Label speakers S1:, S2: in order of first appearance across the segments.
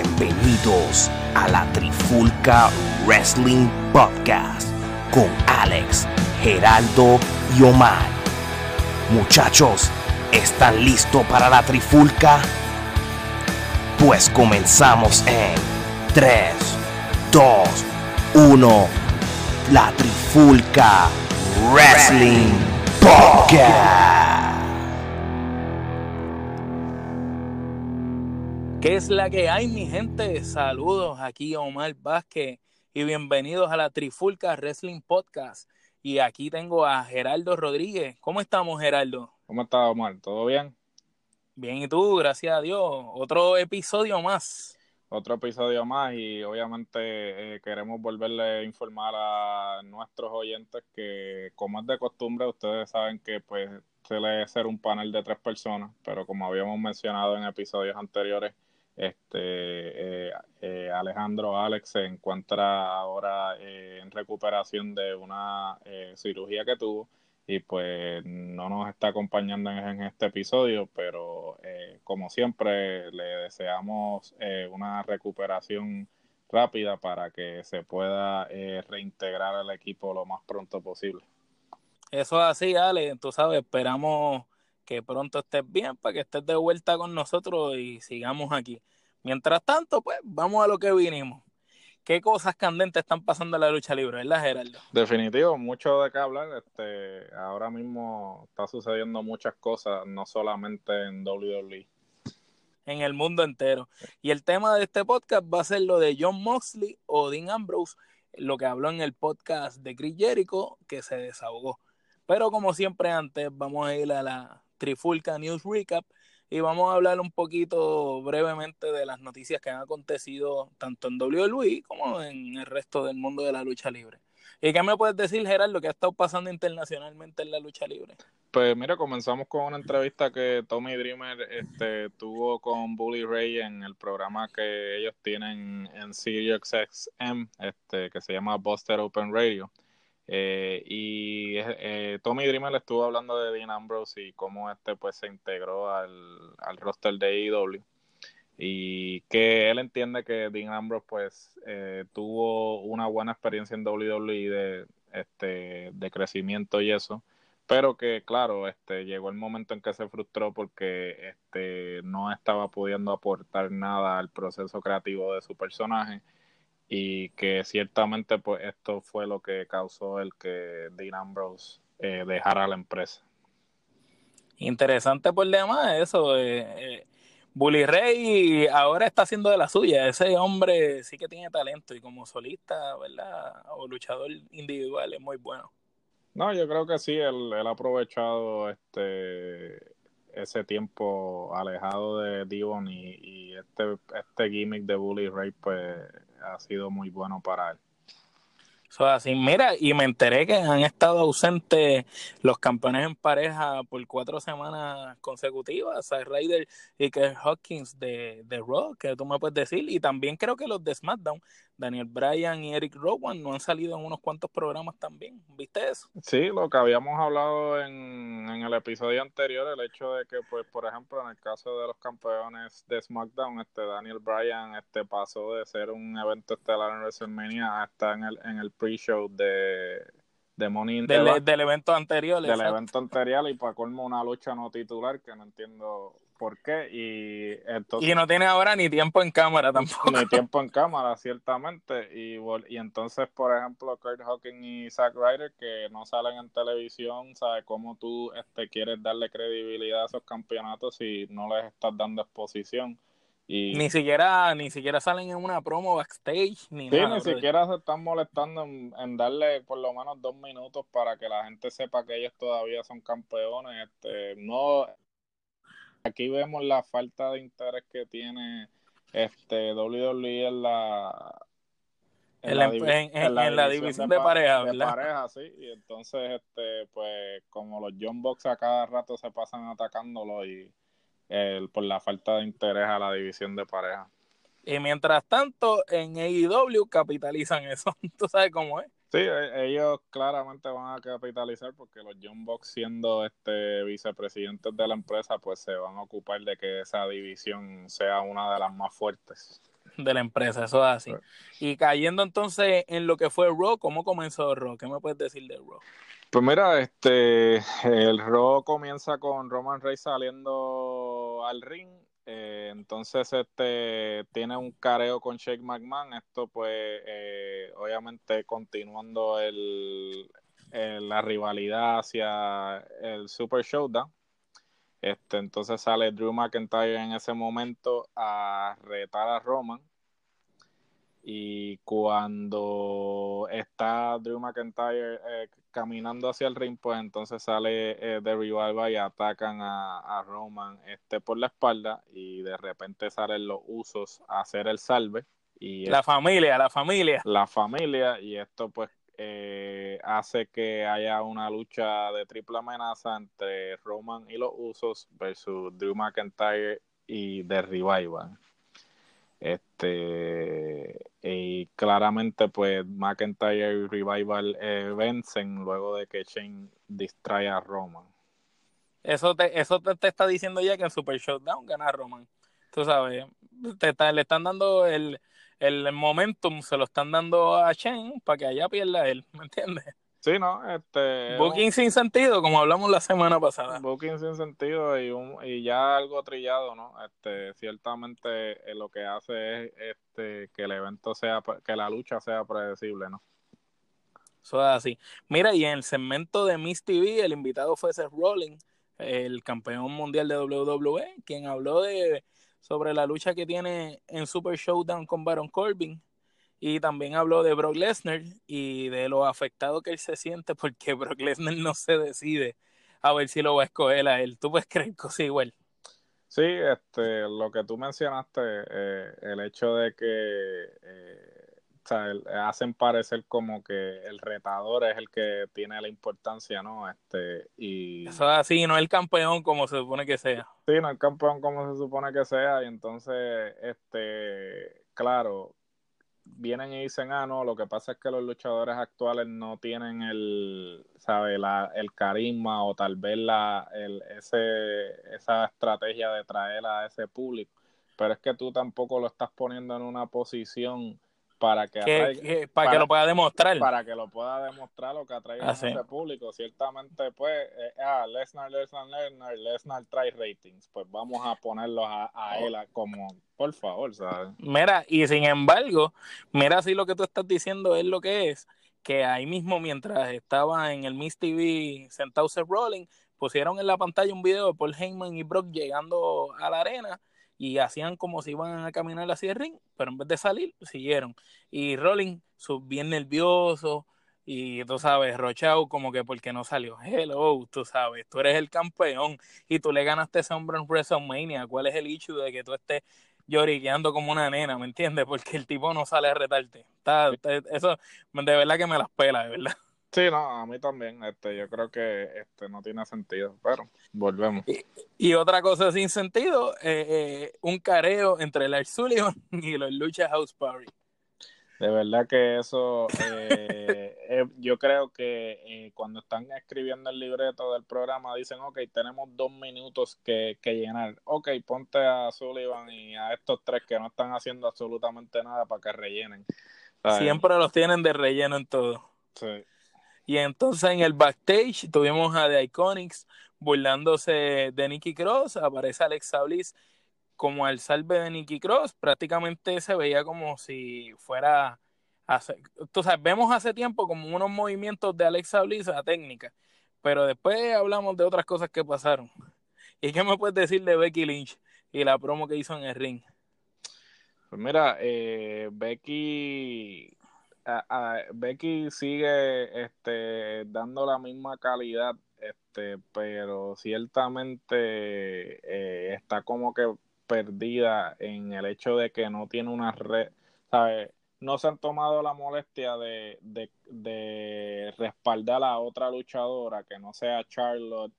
S1: Bienvenidos a la Trifulca Wrestling Podcast con Alex, Geraldo y Omar. Muchachos, ¿están listos para la Trifulca? Pues comenzamos en 3, 2, 1. La Trifulca Wrestling Podcast.
S2: ¿Qué es la que hay, mi gente? Saludos, aquí Omar Vázquez y bienvenidos a la Trifulca Wrestling Podcast. Y aquí tengo a Geraldo Rodríguez. ¿Cómo estamos, Geraldo?
S3: ¿Cómo estás, Omar? ¿Todo bien?
S2: Bien, ¿y tú? Gracias a Dios. Otro episodio más.
S3: Otro episodio más y obviamente eh, queremos volverle a informar a nuestros oyentes que, como es de costumbre, ustedes saben que pues suele ser un panel de tres personas, pero como habíamos mencionado en episodios anteriores, este eh, eh, Alejandro Alex se encuentra ahora eh, en recuperación de una cirugía que tuvo y pues no nos está acompañando en, este episodio, pero como siempre le deseamos una recuperación rápida para que se pueda reintegrar al equipo lo más pronto posible.
S2: Eso es así, Ale, tú sabes, esperamos que pronto estés bien para que estés de vuelta con nosotros y sigamos aquí. Mientras tanto, pues vamos a lo que vinimos. ¿Qué cosas candentes están pasando en la lucha libre, verdad, Gerardo?
S3: Definitivo, mucho de qué hablar. Este, ahora mismo está sucediendo muchas cosas, no solamente en WWE.
S2: En el mundo entero. Y el tema de este podcast va a ser lo de John Moxley o Dean Ambrose, lo que habló en el podcast de Chris Jericho, que se desahogó. Pero como siempre antes, vamos a ir a la Trifulca News Recap y vamos a hablar un poquito brevemente de las noticias que han acontecido tanto en WWE como en el resto del mundo de la lucha libre. ¿Y qué me puedes decir, Gerardo, que ha estado pasando internacionalmente en la lucha libre?
S3: Pues mira, comenzamos con una entrevista que Tommy Dreamer este, tuvo con Bully Ray en el programa que ellos tienen en Sirius XM, este, que se llama Buster Open Radio. Eh, y eh, Tommy Dreamer estuvo hablando de Dean Ambrose y cómo este pues se integró al, roster de AEW y que él entiende que Dean Ambrose pues eh, tuvo una buena experiencia en WWE de, este, de crecimiento y eso pero que claro este llegó el momento en que se frustró porque este no estaba pudiendo aportar nada al proceso creativo de su personaje y que ciertamente pues esto fue lo que causó el que Dean Ambrose eh, dejara la empresa.
S2: Interesante por demás eso. Eh, eh, Bully Ray ahora está haciendo de la suya. Ese hombre sí que tiene talento y como solista, ¿verdad? O luchador individual es muy bueno.
S3: No, yo creo que sí, él, él ha aprovechado este ese tiempo alejado de Divon y, y este, este gimmick de Bully Ray pues ha sido muy bueno para él.
S2: Así, mira, y me enteré que han estado ausentes los campeones en pareja por cuatro semanas consecutivas, Zack Ryder y Kerr Hawkins de, de Raw, que tú me puedes decir, y también creo que los de SmackDown, Daniel Bryan y Eric Rowan, no han salido en unos cuantos programas también, ¿viste eso?
S3: Sí, lo que habíamos hablado en, en el episodio anterior, el hecho de que, pues, por ejemplo, en el caso de los campeones de SmackDown, este Daniel Bryan este pasó de ser un evento estelar en WrestleMania hasta en el, en el pre-show de, de Money
S2: del, del, evento anterior.
S3: Del evento anterior y para colmo una lucha no titular que no entiendo por qué. Y, entonces,
S2: y no tiene ahora ni tiempo en cámara tampoco.
S3: Ni tiempo en cámara, ciertamente. Y, y entonces, por ejemplo, Kurt Hawkins y Zack Ryder, que no salen en televisión, ¿sabes cómo tú este, quieres darle credibilidad a esos campeonatos si no les estás dando exposición?
S2: Ni siquiera ni siquiera salen en una promo backstage ni
S3: sí, ni siquiera se están molestando en, darle por lo menos dos minutos para que la gente sepa que ellos todavía son campeones. Este, no, aquí vemos la falta de interés que tiene este WWE en la
S2: en, la, división, de, pareja, ¿verdad?
S3: De pareja, sí. Y entonces, este, pues, como los John Box a cada rato se pasan atacándolo y por la falta de interés a la división de pareja.
S2: Y mientras tanto, en AEW capitalizan eso. ¿Tú sabes cómo es?
S3: Sí, e, ellos claramente van a capitalizar porque los John Box siendo este vicepresidentes de la empresa, pues se van a ocupar de que esa división sea una de las más fuertes.
S2: de la empresa, eso es así. Y cayendo entonces en lo que fue Raw, ¿cómo comenzó Raw? ¿Qué me puedes decir de Raw?
S3: Pues mira, este, el Raw comienza con Roman Reigns saliendo al ring, eh, entonces este tiene un careo con Shake McMahon, esto pues eh, obviamente continuando el, la rivalidad hacia el Super Showdown. Este, entonces sale Drew McIntyre en ese momento a retar a Roman. Y cuando está Drew McIntyre eh, caminando hacia el ring, pues entonces sale eh, The Revival y atacan a, Roman este por la espalda y de repente salen los usos a hacer el salve. Y
S2: la familia, la familia.
S3: La familia y esto pues eh, hace que haya una lucha de triple amenaza entre Roman y los Usos versus Drew McIntyre y The Revival. Este y claramente pues McIntyre y Revival eh, vencen luego de que Shane distrae a Roman.
S2: Eso te, eso te, está diciendo ya que en Super Showdown gana Roman. Tú sabes, te le están dando el, el momentum se lo están dando a Chen para que allá pierda él, ¿me entiendes?
S3: Sí, no, este...
S2: Booking sin sentido, como hablamos la semana pasada.
S3: Booking sin sentido y, un, y ya algo trillado, ¿no? Este, ciertamente eh, lo que hace es este, que el evento sea, que la lucha sea predecible, ¿no?
S2: Eso es así. Mira, y en el segmento de Miss TV, el invitado fue Seth Rollins, el campeón mundial de WWE, quien habló de sobre la lucha que tiene en Super Showdown con Baron Corbin. Y también habló de Brock Lesnar y de lo afectado que él se siente porque Brock Lesnar no se decide a ver si lo va a escoger a él. ¿Tú puedes creer que igual?
S3: Sí, este, lo que tú mencionaste, eh, el hecho de que eh, hacen parecer como que el retador es el que tiene la importancia, ¿no? Este, y...
S2: Eso es así, no el campeón como se supone que sea.
S3: Sí, no el campeón como se supone que sea, y entonces, este, claro, vienen y dicen, ah, no, lo que pasa es que los luchadores actuales no tienen el, sabe, la, el carisma o tal vez la, el, ese, esa estrategia de traer a ese público, pero es que tú tampoco lo estás poniendo en una posición para que,
S2: para, que lo pueda demostrar.
S3: para que lo pueda demostrar lo que atraiga a ese público. Ciertamente pues eh, ah Lesnar Lesnar Lesnar Lesnar trae ratings. Pues vamos a ponerlos a, a él como por favor sabes
S2: mira y sin embargo mira si lo que tú estás diciendo es lo que es que ahí mismo mientras estaba en el Miss TV sentado Rolling pusieron en la pantalla un video de Paul Heyman y Brock llegando a la arena y hacían como si iban a caminar hacia el ring, pero en vez de salir, siguieron. Y Rolling, bien nervioso, y tú sabes, Rochao como que porque no salió. Hello, tú sabes, tú eres el campeón y tú le ganaste ese hombre en WrestleMania. ¿Cuál es el issue de que tú estés lloriqueando como una nena, me entiendes? Porque el tipo no sale a retarte. eso de verdad que me las pela, de verdad.
S3: Sí, no, a mí también. Este, yo creo que este no tiene sentido, pero volvemos.
S2: Y, otra cosa sin sentido, eh, eh, un careo entre Lars Sullivan y los Lucha House Party.
S3: De verdad que eso, eh, yo creo que cuando están escribiendo el libreto del programa dicen, ok, tenemos dos minutos que, que llenar. Ok, ponte a Sullivan y a estos tres que no están haciendo absolutamente nada para que rellenen.
S2: Siempre los tienen de relleno en todo.
S3: Sí.
S2: Y entonces en el backstage tuvimos a The Iconics burlándose de Nicky Cross, aparece Alex Bliss como el salve de Nicky Cross, prácticamente se veía como si fuera, tú sabes, vemos hace tiempo como unos movimientos de Alexa Bliss a técnica, pero después hablamos de otras cosas que pasaron. ¿Y qué me puedes decir de Becky Lynch y la promo que hizo en el ring?
S3: Pues mira, eh, Becky Becky sigue este, dando la misma calidad, este, pero ciertamente eh, está como que perdida en el hecho de que no tiene una red, ¿sabes? No se han tomado la molestia de, de, de respaldar a otra luchadora que no sea Charlotte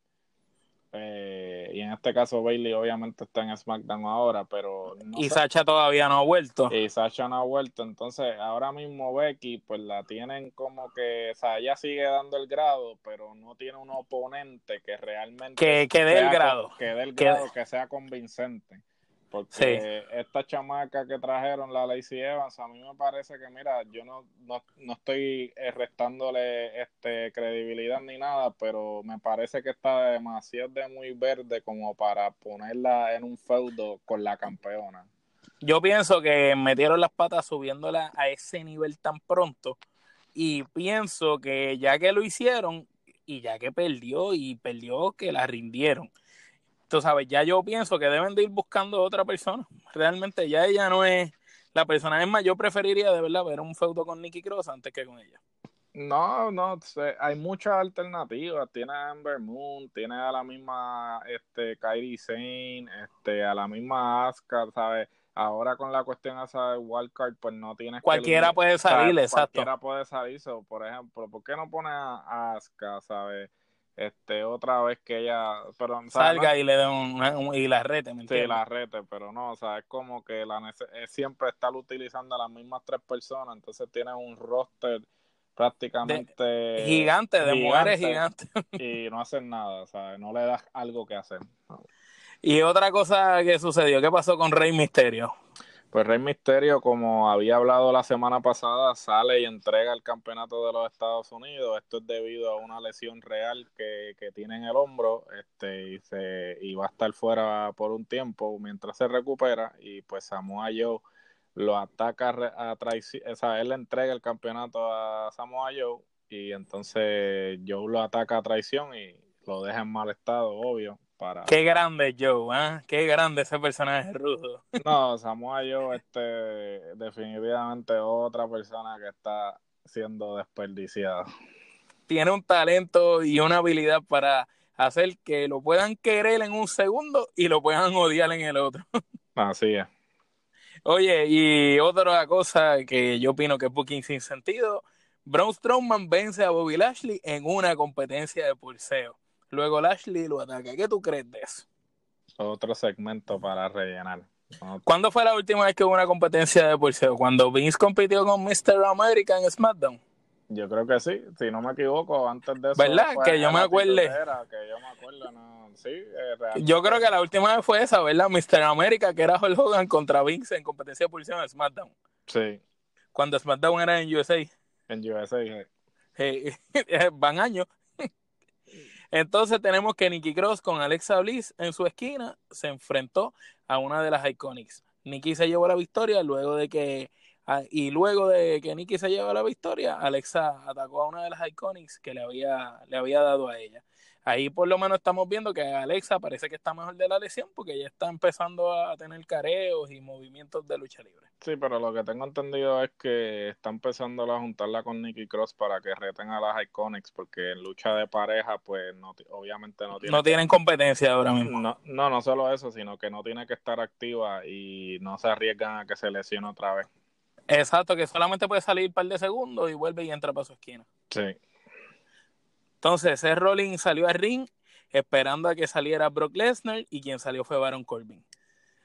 S3: eh, y en este caso Bailey obviamente está en SmackDown ahora, pero...
S2: y Sacha todavía no ha vuelto.
S3: Y Sacha no ha vuelto, entonces ahora mismo Becky pues la tienen como que, o sea, ella sigue dando el grado, pero no tiene un oponente que realmente...
S2: Que, que dé el grado.
S3: Que dé el grado, que sea convincente. Porque esta chamaca que trajeron, la Lacey Evans, a mí me parece que, mira, yo no, no, no estoy eh, restándole este, credibilidad ni nada, pero me parece que está demasiado de muy verde como para ponerla en un feudo con la campeona.
S2: Yo pienso que metieron las patas subiéndola a ese nivel tan pronto y pienso que ya que lo hicieron y ya que perdió y perdió que la rindieron tú sabes, ya yo pienso que deben de ir buscando otra persona. Realmente ya ella no es la persona. Es más, yo preferiría de verdad ver un feudo con Nikki Cross antes que con ella.
S3: No, no, hay muchas alternativas. Tiene a Amber Moon, tiene a la misma este, Kairi Sane, este, a la misma Asuka, ¿sabes? Ahora con la cuestión esa de wildcard, pues no tienes
S2: Cualquiera puede salir, exacto.
S3: Cualquiera puede salir. por ejemplo, ¿por qué no pone a Asuka, ¿sabes? Este otra vez que ella pero,
S2: salga y le den un, y la rete ¿me
S3: sí la rete pero no o sea es como que la siempre estar utilizando a las mismas tres personas entonces tiene un roster prácticamente
S2: gigante de mujeres gigantes.
S3: y no hacen nada o sea no le das algo que hacer.
S2: Y otra cosa que sucedió qué pasó con Rey Misterio
S3: pues Rey Misterio, como había hablado la semana pasada, sale y entrega el campeonato de los Estados Unidos. Esto es debido a una lesión real que, tiene en el hombro este, y, se, y va a estar fuera por un tiempo mientras se recupera. Y pues Samoa Joe lo ataca a traición, o sea, él le entrega el campeonato a Samoa Joe y entonces Joe lo ataca a traición y lo deja en mal estado, obvio.
S2: Qué grande Joe, ¿eh? Qué grande ese personaje rudo.
S3: No, Samoa Joe, este, definitivamente otra persona que está siendo desperdiciada.
S2: Tiene un talento y una habilidad para hacer que lo puedan querer en un segundo y lo puedan odiar en el otro.
S3: Así es.
S2: Oye, y otra cosa que yo opino que es booking sin sentido, Braun Strowman vence a Bobby Lashley en una competencia de pulseo. Luego Lashley lo ataca. ¿Qué tú crees de eso?
S3: Otro segmento para rellenar.
S2: ¿Cuándo fue la última vez que hubo una competencia de pulseo? ¿Cuando Vince compitió con Mr. America en SmackDown?
S3: Yo creo que sí, si no me equivoco, antes de
S2: eso. ¿Verdad? Que yo me acuerde. yo creo que la última vez fue esa, ¿verdad? Mr. America, que era Hulk Hogan contra Vince en competencia de pulseo en SmackDown.
S3: Sí.
S2: Cuando SmackDown era en USA.
S3: En USA,
S2: van años. Entonces tenemos que Nikki Cross con Alexa Bliss en su esquina se enfrentó a una de las Iconics. Nikki se llevó la victoria luego de que y luego de que Nikki se llevó la victoria, Alexa atacó a una de las Iconics que le había, le había dado a ella. Ahí por lo menos estamos viendo que Alexa parece que está mejor de la lesión porque ya está empezando a tener careos y movimientos de lucha libre.
S3: Sí, pero lo que tengo entendido es que está empezando a juntarla con Nikki Cross para que reten a las Iconics porque en lucha de pareja pues no, obviamente no
S2: tienen... No tienen competencia ahora mismo.
S3: No, no, no solo eso, sino que no tiene que estar activa y no se arriesgan a que se lesione otra vez.
S2: Exacto, que solamente puede salir un par de segundos y vuelve y entra para su esquina.
S3: Sí.
S2: Entonces, Seth Rollins salió al ring esperando a que saliera Brock Lesnar y quien salió fue Baron Corbin.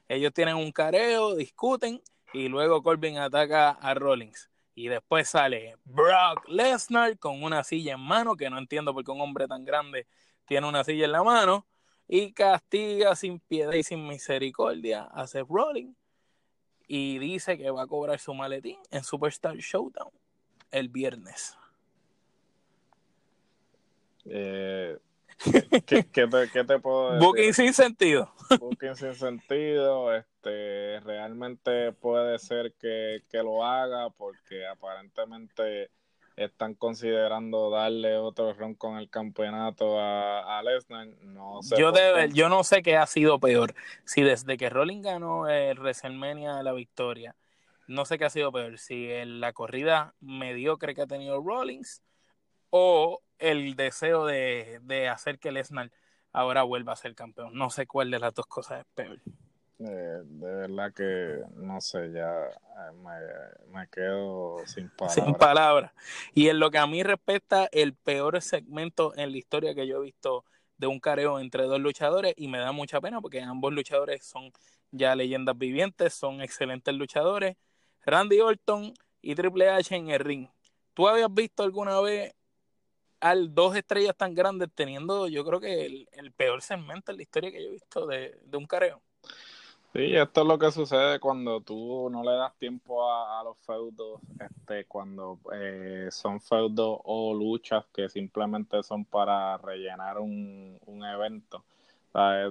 S2: Ellos tienen un careo, discuten y luego Corbin ataca a Rollins. Y después sale Brock Lesnar con una silla en mano, que no entiendo por qué un hombre tan grande tiene una silla en la mano, y castiga sin piedad y sin misericordia a Seth Rollins. Y dice que va a cobrar su maletín en Superstar Showdown el viernes.
S3: Eh, ¿qué, te, puedo
S2: decir? Booking sin sentido.
S3: Booking sin sentido. Este, realmente puede ser que, lo haga porque aparentemente están considerando darle otro ron con el campeonato a, a Lesnar. No sé
S2: yo, yo no sé qué ha sido peor. Si desde que Rolling ganó el WrestleMania la victoria, no sé qué ha sido peor. Si en la corrida mediocre que ha tenido Rollins o el deseo de, de hacer que Lesnar ahora vuelva a ser campeón. No sé cuál de las dos cosas es peor.
S3: Eh, de verdad que no sé, ya eh, me, quedo sin palabras.
S2: Sin palabras. Y en lo que a mí respecta, el peor segmento en la historia que yo he visto de un careo entre dos luchadores y me da mucha pena porque ambos luchadores son ya leyendas vivientes, son excelentes luchadores. Randy Orton y Triple H en el ring. ¿Tú habías visto alguna vez al dos estrellas tan grandes teniendo yo creo que el, peor segmento en la historia que yo he visto de, un careo.
S3: Sí, esto es lo que sucede cuando tú no le das tiempo a, los feudos, este, cuando eh, son feudos o luchas que simplemente son para rellenar un, un evento.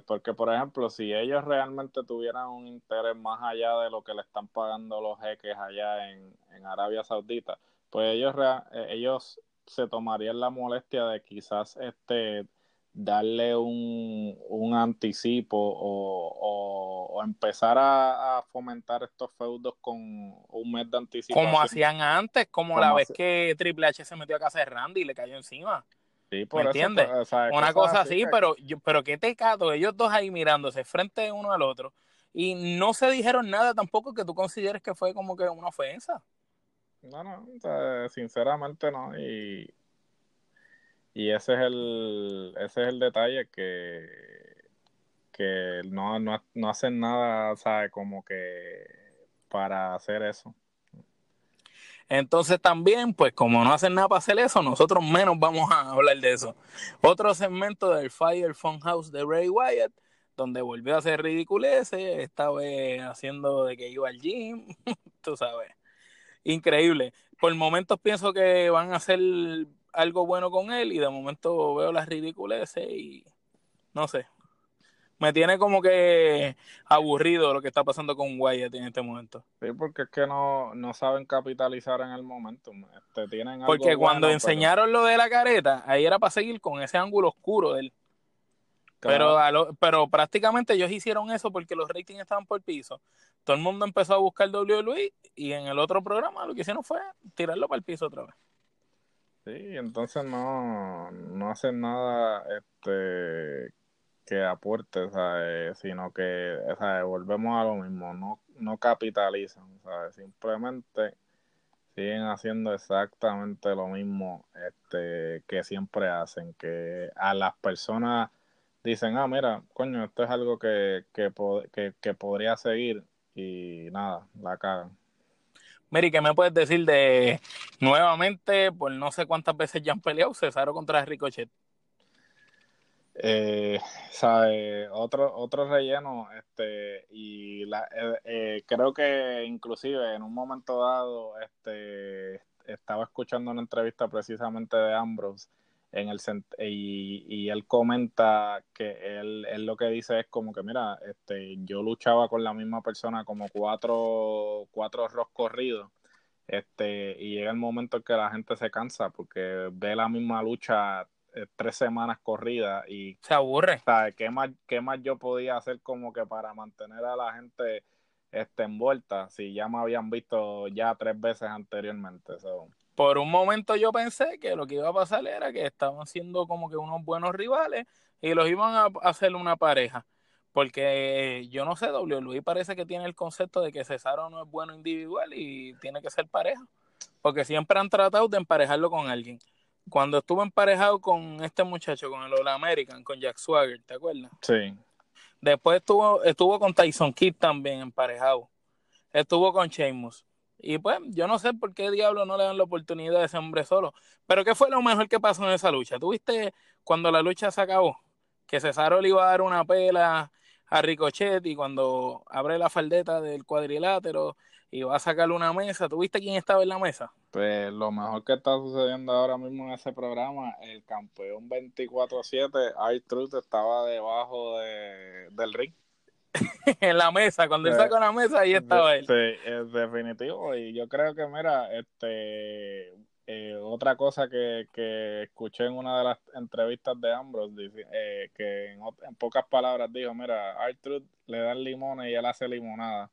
S3: Porque, por ejemplo, si ellos realmente tuvieran un interés más allá de lo que le están pagando los jeques allá en, en Arabia Saudita, pues ellos, eh, ellos se tomarían la molestia de quizás este darle un, un anticipo o, empezar a, fomentar estos feudos con un mes de anticipación.
S2: Como hacían antes, como, la vez que Triple H se metió a casa de Randy y le cayó encima.
S3: Sí, por
S2: ¿Me entiendes? Pues, Una cosa así, pero, yo, pero qué te cato, ellos dos ahí mirándose frente uno al otro y no se dijeron nada tampoco que tú consideres que fue como que una ofensa.
S3: No, no, sinceramente no. Y, y ese es el, ese es el detalle que, que no, no, no hacen nada, ¿sabes? Como que para hacer eso.
S2: Entonces también, pues como no hacen nada para hacer eso, nosotros menos vamos a hablar de eso. Otro segmento del Fire House de Ray Wyatt, donde volvió a hacer ridiculeces, esta vez haciendo de que iba al gym, tú sabes. Increíble. Por momentos pienso que van a hacer algo bueno con él y de momento veo las ridiculeces y no sé, me tiene como que aburrido lo que está pasando con Wyatt en este momento.
S3: Sí, porque es que no, no saben capitalizar en el momento. Este, tienen
S2: porque cuando enseñaron lo de la careta, ahí era para seguir con ese ángulo oscuro de él. Pero, pero prácticamente ellos hicieron eso porque los ratings estaban por piso. Todo el mundo empezó a buscar WWE y en el otro programa lo que hicieron fue tirarlo para el piso otra vez.
S3: Sí, entonces no, no hacen nada este que aporte, sino que volvemos a lo mismo, no, no capitalizan, simplemente siguen haciendo exactamente lo mismo este, que siempre hacen, que a las personas dicen, ah, mira, coño, esto es algo que, que, que, podría seguir y nada, la cagan.
S2: Mary, ¿qué me puedes decir de nuevamente, por no sé cuántas veces ya han peleado, Cesaro contra Ricochet?
S3: Eh, sabe, otro, otro relleno, este, y la, eh, eh, creo que inclusive en un momento dado, este, estaba escuchando una entrevista precisamente de Ambrose en el y, y él comenta que él, él, lo que dice es como que mira este yo luchaba con la misma persona como cuatro cuatro rock corridos este y llega el momento en que la gente se cansa porque ve la misma lucha eh, tres semanas corridas y
S2: se aburre.
S3: ¿sabes? ¿Qué más, ¿Qué más yo podía hacer como que para mantener a la gente este, envuelta si ya me habían visto ya tres veces anteriormente?
S2: Por un momento yo pensé que lo que iba a pasar era que estaban siendo como que unos buenos rivales y los iban a hacer una pareja. Porque yo no sé, W. Luis parece que tiene el concepto de que Cesaro no es bueno individual y tiene que ser pareja. Porque siempre han tratado de emparejarlo con alguien cuando estuvo emparejado con este muchacho, con el All American, con Jack Swagger, ¿te acuerdas?
S3: Sí.
S2: Después estuvo, estuvo con Tyson Kidd también emparejado. Estuvo con Sheamus. Y pues, yo no sé por qué diablo no le dan la oportunidad a ese hombre solo. Pero ¿qué fue lo mejor que pasó en esa lucha? ¿Tuviste cuando la lucha se acabó? Que Cesaro le iba a dar una pela a Ricochet y cuando abre la faldeta del cuadrilátero y va a sacarle una mesa. ¿Tuviste quién estaba en la mesa?
S3: Pues lo mejor que está sucediendo ahora mismo en ese programa, el campeón 24-7, R-Truth, estaba debajo de, del ring.
S2: en la mesa, cuando él sacó la mesa, ahí estaba él.
S3: Sí, es definitivo. Y yo creo que, mira, este eh, otra cosa que, que, escuché en una de las entrevistas de Ambrose, eh, que en, en, pocas palabras dijo, mira, R-Truth le dan limones y él hace limonada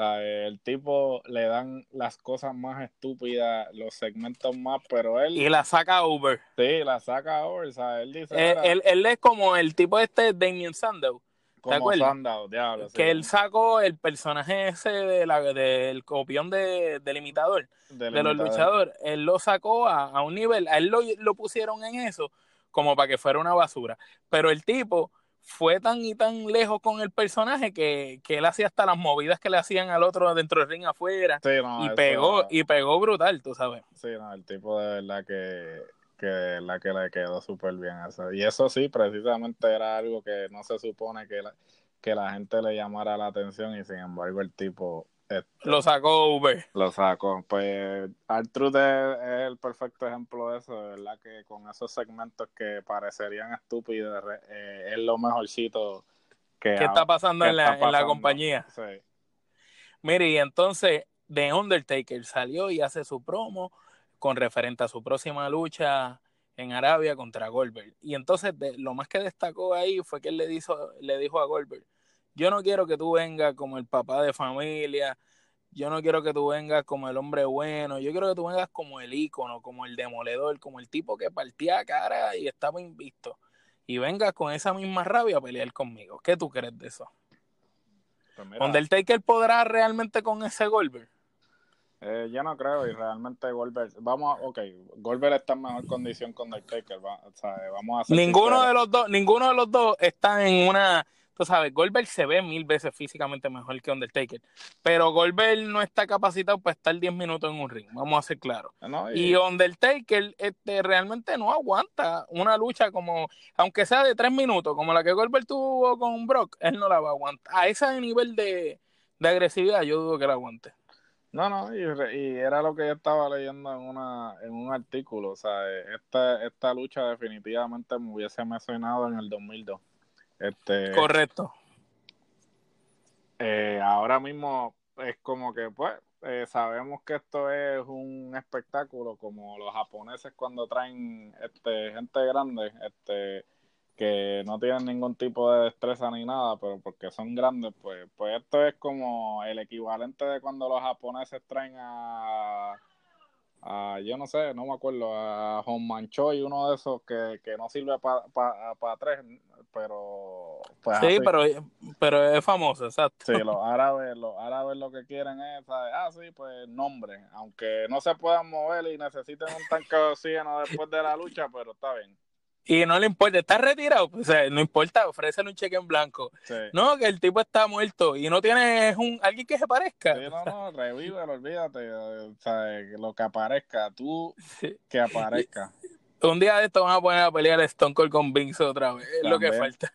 S3: el tipo le dan las cosas más estúpidas, los segmentos más, pero él...
S2: Y la saca over.
S3: Sí, la saca over, Él dice...
S2: Eh, él, es como el tipo este Damien Sandow.
S3: ¿Te como Sandow, diablo.
S2: Que él sacó el personaje ese de la, del copión de, del imitador, de los luchadores. Él lo sacó a, un nivel, a él lo, lo pusieron en eso como para que fuera una basura. Pero el tipo fue tan y tan lejos con el personaje que, que él hacía hasta las movidas que le hacían al otro dentro del ring afuera y pegó y pegó brutal, tú sabes.
S3: Sí, no, el tipo de verdad que, que la que le quedó súper bien eso. Y eso sí, precisamente era algo que no se supone que, que la gente le llamara la atención y sin embargo el tipo este,
S2: lo sacó Uber.
S3: Lo sacó. Pues Artruth es, es, el perfecto ejemplo de eso, de verdad que con esos segmentos que parecerían estúpidos, eh, es lo mejorcito que
S2: ¿Qué está pasando,
S3: que
S2: en, la,
S3: está
S2: en la
S3: pasando.
S2: compañía?
S3: Sí.
S2: Mire, y entonces The Undertaker salió y hace su promo con referente a su próxima lucha en Arabia contra Goldberg. Y entonces de, lo más que destacó ahí fue que él le, dijo, le dijo a Goldberg, yo no quiero que tú vengas como el papá de familia, yo no quiero que tú vengas como el hombre bueno, yo quiero que tú vengas como el ícono, como el demoledor, como el tipo que partía cara y estaba invisto. Y vengas con esa misma rabia a pelear conmigo. ¿Qué tú crees de eso?
S3: Pues mira,
S2: ¿Undertaker podrá realmente con ese Goldberg?
S3: Eh, yo no creo y realmente Goldberg, vamos a, ok, Goldberg está en mejor condición con Undertaker, va, o sea, vamos a ser
S2: Ninguno de los dos, ninguno de los dos está en una, tú sabes, Goldberg se ve mil veces físicamente mejor que Undertaker, pero Goldberg no está capacitado para estar 10 minutos en un ring, vamos a ser claros.
S3: No,
S2: Y Undertaker este, realmente no aguanta una lucha como, aunque sea de 3 minutos, como la que Goldberg tuvo con Brock, él no la va a aguantar. A ese nivel de, de agresividad yo dudo que la aguante.
S3: No, no, y, re- y era lo que yo estaba leyendo en una en un artículo, o sea, esta esta lucha definitivamente me hubiese mencionado en el 2002. Este,
S2: Correcto.
S3: eh, ahora mismo es como que pues eh, sabemos que esto es un espectáculo como los japoneses cuando traen este gente grande, este que no tienen ningún tipo de destreza ni nada, pero porque son grandes, pues, pues esto es como el equivalente de cuando los japoneses traen a, a yo no sé, no me acuerdo, a Honman Choi, uno de esos que, que no sirve para pa, pa tres, pero pues
S2: Sí,
S3: así.
S2: pero, pero es famoso, exacto.
S3: Sí, los árabes, los árabes lo que quieren es, ¿sabes? ah, sí, pues nombre, aunque no se puedan mover y necesiten un tanque de oxígeno después de la lucha, pero está bien.
S2: Y no le importa, está retirado, o sea, no importa, ofrécele un cheque en blanco.
S3: Sí.
S2: No, que el tipo está muerto y no tiene un alguien que se parezca.
S3: Sí, no, no, revívelo, olvídate, o sea, lo que aparezca, tú
S2: Sí.
S3: que aparezca.
S2: Un día de esto van a poner a pelear a Stone Cold con Vince otra vez, es lo que falta.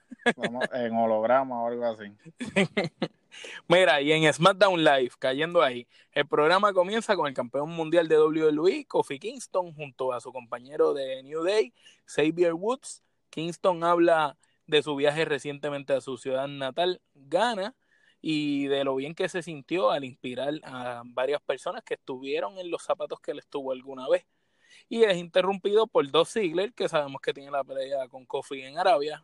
S3: En holograma o algo así.
S2: Mira, y en SmackDown Live, cayendo ahí, el programa comienza con el campeón mundial de WWE, Kofi Kingston, junto a su compañero de New Day, Xavier Woods. Kingston habla de su viaje recientemente a su ciudad natal, Ghana, y de lo bien que se sintió al inspirar a varias personas que estuvieron en los zapatos que él estuvo alguna vez. Y es interrumpido por dos Ziggler, que sabemos que tiene la pelea con Kofi en Arabia,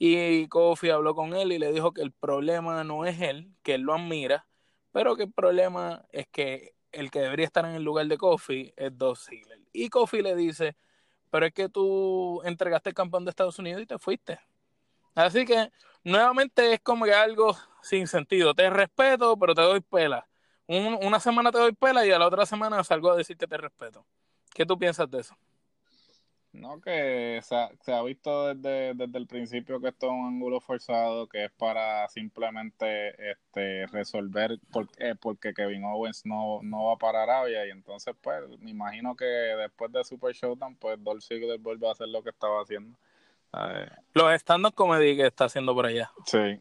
S2: y Kofi habló con él y le dijo que el problema no es él, que él lo admira, pero que el problema es que el que debería estar en el lugar de Kofi es Dolph Ziggler. Y Kofi le dice, pero es que tú entregaste el campeón de Estados Unidos y te fuiste. Así que nuevamente es como que algo sin sentido. Te respeto, pero te doy pela. Un- una semana te doy pela y a la otra semana salgo a decir que te respeto. ¿Qué tú piensas de eso?
S3: No, que se ha, se ha visto desde, desde el principio que esto es un ángulo forzado, que es para simplemente este, resolver por, eh, porque Kevin Owens no, no va para Arabia y entonces pues me imagino que después de Super Showdown pues Dolph Ziggler vuelve a hacer lo que estaba haciendo. Eh,
S2: Los stand-up comedy que está haciendo por allá.
S3: sí,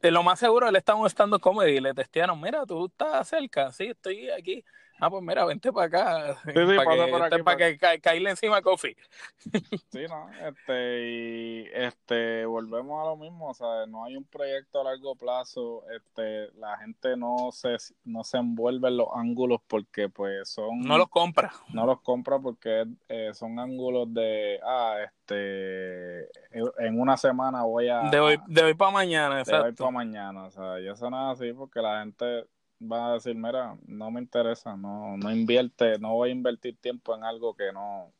S2: De lo más seguro, él está en un stand-up comedy y le testearon, mira, tú estás cerca, sí, estoy aquí. Ah, pues mira, vente para acá.
S3: sí,
S2: para
S3: pasa
S2: que,
S3: por aquí,
S2: este, para que ca- caerle encima a Kofi.
S3: sí, no, este, y este, volvemos a lo mismo, o sea, no hay un proyecto a largo plazo, este, la gente no se, no se envuelve en los ángulos porque pues son...
S2: No los compra.
S3: no los compra porque eh, son ángulos de, ah, este, en una semana voy a...
S2: De hoy, de hoy para mañana,
S3: de hoy para
S2: exacto.
S3: mañana, o sea, y eso no es así porque la gente va a decir, mira, no me interesa, no, no invierte, no voy a invertir tiempo en algo que no,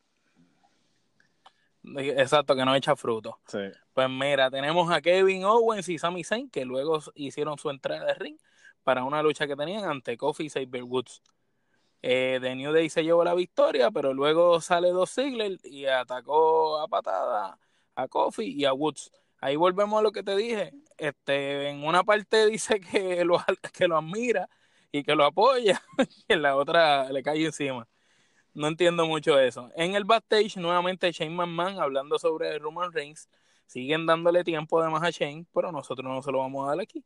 S2: Exacto, que no echa fruto.
S3: sí,
S2: Pues mira, tenemos a Kevin Owens y Sami Zayn que luego hicieron su entrada de ring para una lucha que tenían ante Kofi y Xavier Woods. Eh, The New Day se llevó la victoria, pero luego sale dos Ziggler y atacó a patada a Kofi y a Woods. Ahí volvemos a lo que te dije. Este, en una parte dice que lo, que lo admira y que lo apoya, y en la otra le cae encima. No entiendo mucho eso. En el backstage, nuevamente Shane McMahon hablando sobre Roman Reigns. siguen dándole tiempo además a Shane, pero nosotros no se lo vamos a dar aquí.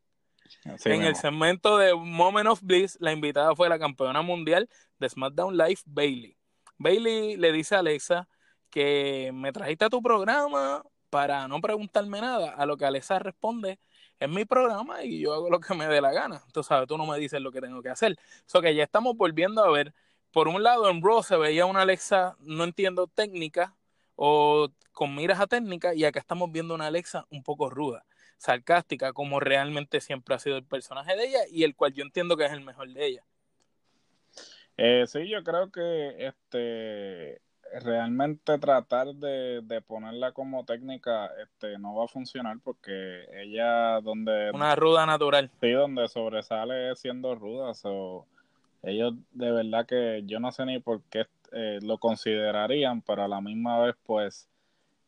S2: en el segmento de Moment of Bliss, la invitada fue la campeona mundial de SmackDown Live, Bailey. Bailey le dice a Alexa que me trajiste a tu programa para no preguntarme nada, a lo que Alexa responde, es mi programa y yo hago lo que me dé la gana. Tú sabes, tú no me dices lo que tengo que hacer. Eso que ya estamos volviendo a ver. Por un lado, en Raw se veía una Alexa, no entiendo técnica, o con miras a técnica, y acá estamos viendo una Alexa un poco ruda, sarcástica, como realmente siempre ha sido el personaje de ella, y el cual yo entiendo que es el mejor de ella.
S3: Eh, sí, yo creo que este realmente tratar de, de, ponerla como técnica este no va a funcionar porque ella donde
S2: una ruda natural.
S3: Sí donde sobresale siendo ruda o ellos de verdad que yo no sé ni por qué eh, lo considerarían pero a la misma vez pues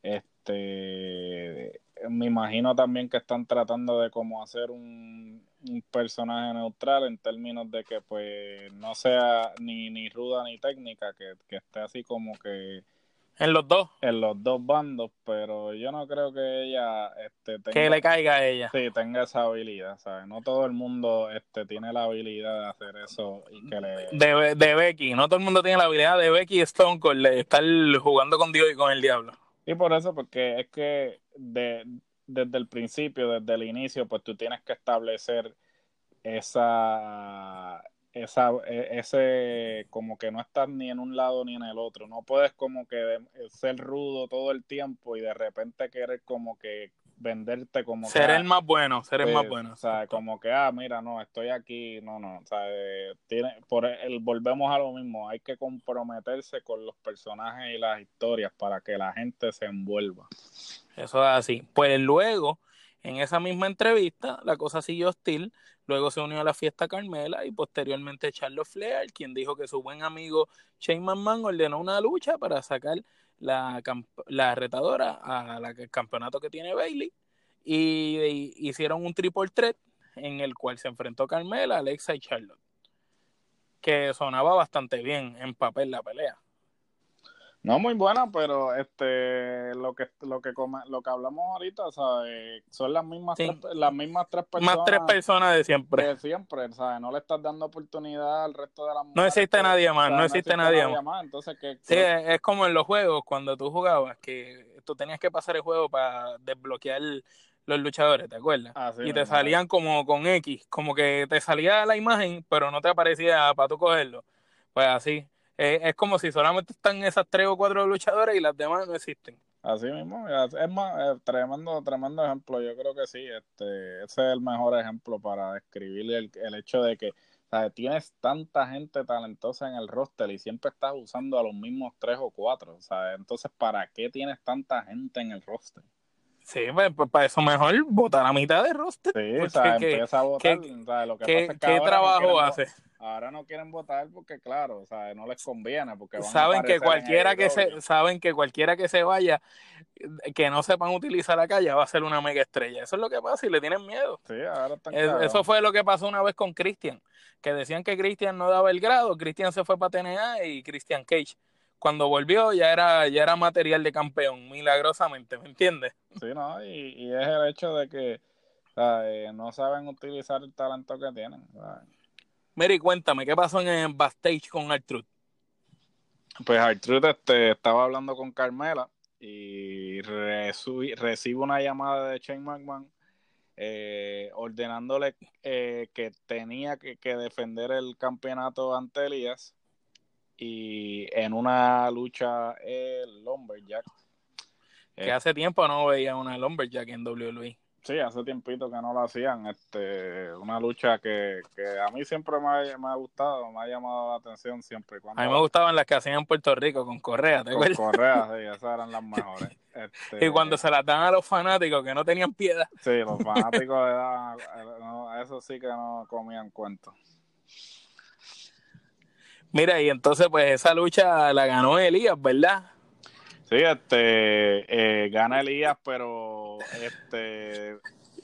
S3: este me imagino también que están tratando de como hacer un, personaje neutral en términos de que pues no sea ni, ni ruda ni técnica, que, esté así como que
S2: en los dos.
S3: En los dos bandos, pero yo no creo que ella este,
S2: tenga, que le caiga a ella.
S3: Sí, tenga esa habilidad, ¿sabes? No todo el mundo este, tiene la habilidad de hacer eso y que le...
S2: De, de Becky, no todo el mundo tiene la habilidad de Becky Stone Cold de estar jugando con Dios y con el diablo.
S3: Y por eso, porque es que de, desde el principio, desde el inicio, pues tú tienes que establecer esa, esa, e, ese, como que no estar ni en un lado ni en el otro. No puedes como que ser rudo todo el tiempo y de repente querer como que venderte como
S2: ser el ah, más bueno ser el más pues, bueno
S3: o sea como que ah mira no estoy aquí no no o sea eh, tiene por el volvemos a lo mismo hay que comprometerse con los personajes y las historias para que la gente se envuelva.
S2: Eso es así. Pues luego en esa misma entrevista la cosa siguió hostil luego se unió a la fiesta Carmela y posteriormente Charles Flair quien dijo que su buen amigo Shane McMahon ordenó una lucha para sacar la, la retadora al campeonato que tiene Bailey y, hicieron un triple threat en el cual se enfrentó Carmela, Alexa y Charlotte que sonaba bastante bien en papel la pelea.
S3: No muy buena, pero este lo que lo que lo que hablamos ahorita, son las mismas tres, las mismas tres personas.
S2: Más tres personas de siempre.
S3: De siempre, No le estás dando oportunidad al resto de las
S2: mujeres. No existe nadie más, no, existe nadie, más. Entonces, sí, es como en los juegos cuando tú jugabas que tú tenías que pasar el juego para desbloquear los luchadores, ¿te acuerdas? y te salían como con X, como que te salía la imagen, pero no te aparecía para tú cogerlo. Pues así, eh, es como si solamente están esas tres o cuatro luchadores y las demás no existen.
S3: Así mismo, es más, eh, tremendo, tremendo ejemplo. Yo creo que sí, este, ese es el mejor ejemplo para describir el, el hecho de que tienes tanta gente talentosa en el roster y siempre estás usando a los mismos tres o cuatro. sea Entonces, ¿para qué tienes tanta gente en el roster?
S2: Sí, pues, pues, para eso mejor vota la mitad de roster.
S3: Sí, o sea, empieza a votar.
S2: ¿Qué, ¿qué trabajo hace?
S3: ahora no quieren votar porque, claro, o sea, no les conviene. porque
S2: Saben que cualquiera que se saben que cualquiera que se vaya, que no sepan utilizar la calle, va a ser una mega estrella. Eso es lo que pasa y le tienen miedo.
S3: Sí, ahora están
S2: Eso fue lo que pasó una vez con Christian, que decían que Christian no daba el grado, Christian se fue para TNA y Christian Cage cuando volvió ya era, ya era material de campeón, milagrosamente, ¿me entiendes?
S3: Sí, ¿no? Y, es el hecho de que no saben utilizar el talento que tienen.
S2: Mary, cuéntame, ¿qué pasó en el backstage con Artruth?
S3: Pues Artruth este, estaba hablando con Carmela y recibe una llamada de Shane McMahon eh, ordenándole eh, que tenía que, que, defender el campeonato ante Elías y en una lucha el Lumberjack.
S2: Que eh, hace tiempo no veía una Lumberjack en WWE.
S3: Sí, hace tiempito que no lo hacían. Este, una lucha que, que a mí siempre me ha, me ha, gustado, me ha llamado la atención siempre.
S2: Cuando a mí me gustaban las que hacían en Puerto Rico con Correa, ¿te
S3: Con Correa, sí, esas eran las mejores.
S2: Este, y cuando se las dan a los fanáticos que no tenían piedad.
S3: Sí, los fanáticos de eso sí que no comían cuentos.
S2: Mira, y entonces pues esa lucha la ganó Elías, ¿verdad?
S3: Sí, este, eh, gana Elías, pero este,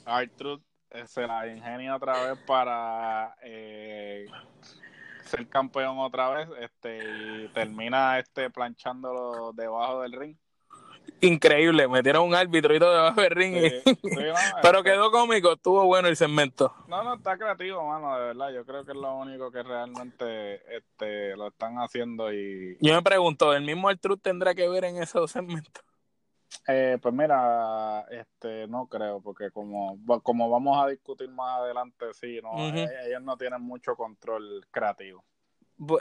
S3: Artruth eh, se la ingenia otra vez para eh, ser campeón otra vez, este, y termina este planchándolo debajo del ring.
S2: Increíble, metieron un árbitro y todo debajo del ring. Pero este quedó cómico, estuvo bueno el segmento.
S3: No, no, está creativo, mano, de verdad. Yo creo que es lo único que realmente este, lo están haciendo. y
S2: Yo me pregunto, ¿el mismo Artruth tendrá que ver en esos segmentos?
S3: Eh, pues mira, este, no creo, porque como, como vamos a discutir más adelante, sí, no, eh, ellos no tienen mucho control creativo.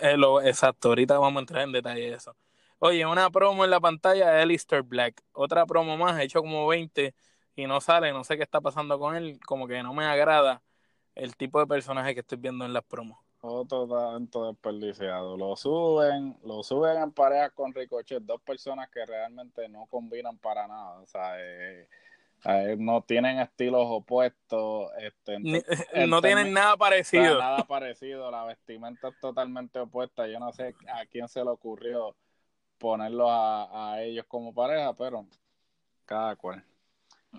S2: Eh, lo, exacto, ahorita vamos a entrar en detalle de eso. Oye, una promo en la pantalla de Alistair Black, otra promo más, he hecho como 20 y no sale, no sé qué está pasando con él, como que no me agrada el tipo de personaje que estoy viendo en las promos.
S3: Otro talento desperdiciado. Lo suben, lo suben en pareja con Ricochet, dos personas que realmente no combinan para nada. O sea, eh, eh, no tienen estilos opuestos. Este,
S2: no tienen nada parecido.
S3: nada parecido. La vestimenta es totalmente opuesta. Yo no sé a quién se le ocurrió ponerlos a, a ellos como pareja, pero cada cual.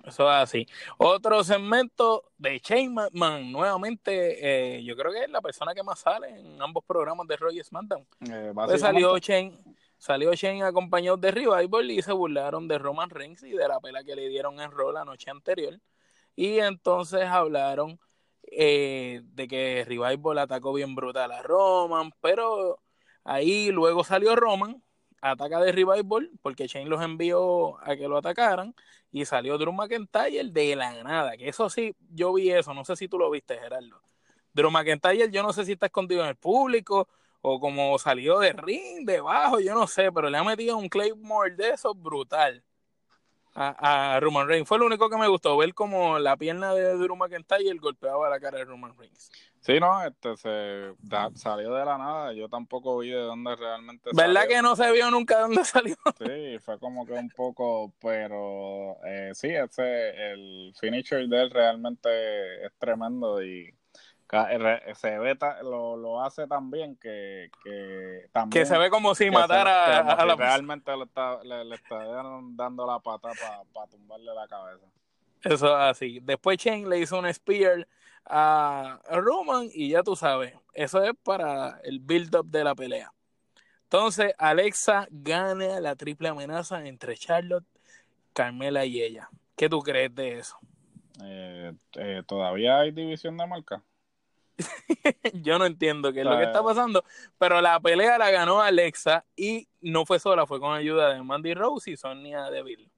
S2: Eso es así. Otro segmento de Shane McMahon, nuevamente, eh, yo creo que es la persona que más sale en ambos programas de Roy SmackDown. Eh, pues salió Shane, salió Shane acompañado de Revival y se burlaron de Roman Reigns y de la pela que le dieron en Raw la noche anterior. Y entonces hablaron eh, de que Revival atacó bien brutal a Roman, pero ahí luego salió Roman ataca de Revival porque Shane los envió a que lo atacaran y salió Drew McIntyre de la nada, que eso sí, yo vi eso, no sé si tú lo viste, Gerardo. Drew McIntyre, yo no sé si está escondido en el público o como salió de ring, debajo, yo no sé, pero le ha metido un Claymore de eso brutal a, a, Roman Reigns. Fue lo único que me gustó, ver como la pierna de Drew McIntyre golpeaba la cara de Roman Reigns.
S3: Sí, no, este se salió de la nada. Yo tampoco vi de dónde realmente
S2: ¿Verdad que no se vio nunca de dónde salió?
S3: Sí, fue como que un poco, pero eh, sí, ese, el finisher de él realmente es tremendo y se ve lo, lo hace tan bien que, que
S2: también que se ve como si matara
S3: a, la realmente le está, le, está dando la pata para tumbarle la cabeza.
S2: Eso es así. Después Shane le hizo un spear a Roman y ya tú sabes eso es para el build up de la pelea. Entonces Alexa gana la triple amenaza entre Charlotte Carmela y ella. ¿qué tú crees de eso?
S3: Eh, eh, todavía hay división de marca
S2: yo no entiendo qué es lo que está pasando, pero la pelea la ganó Alexa y no fue sola, fue con ayuda de Mandy Rose y Sonia Deville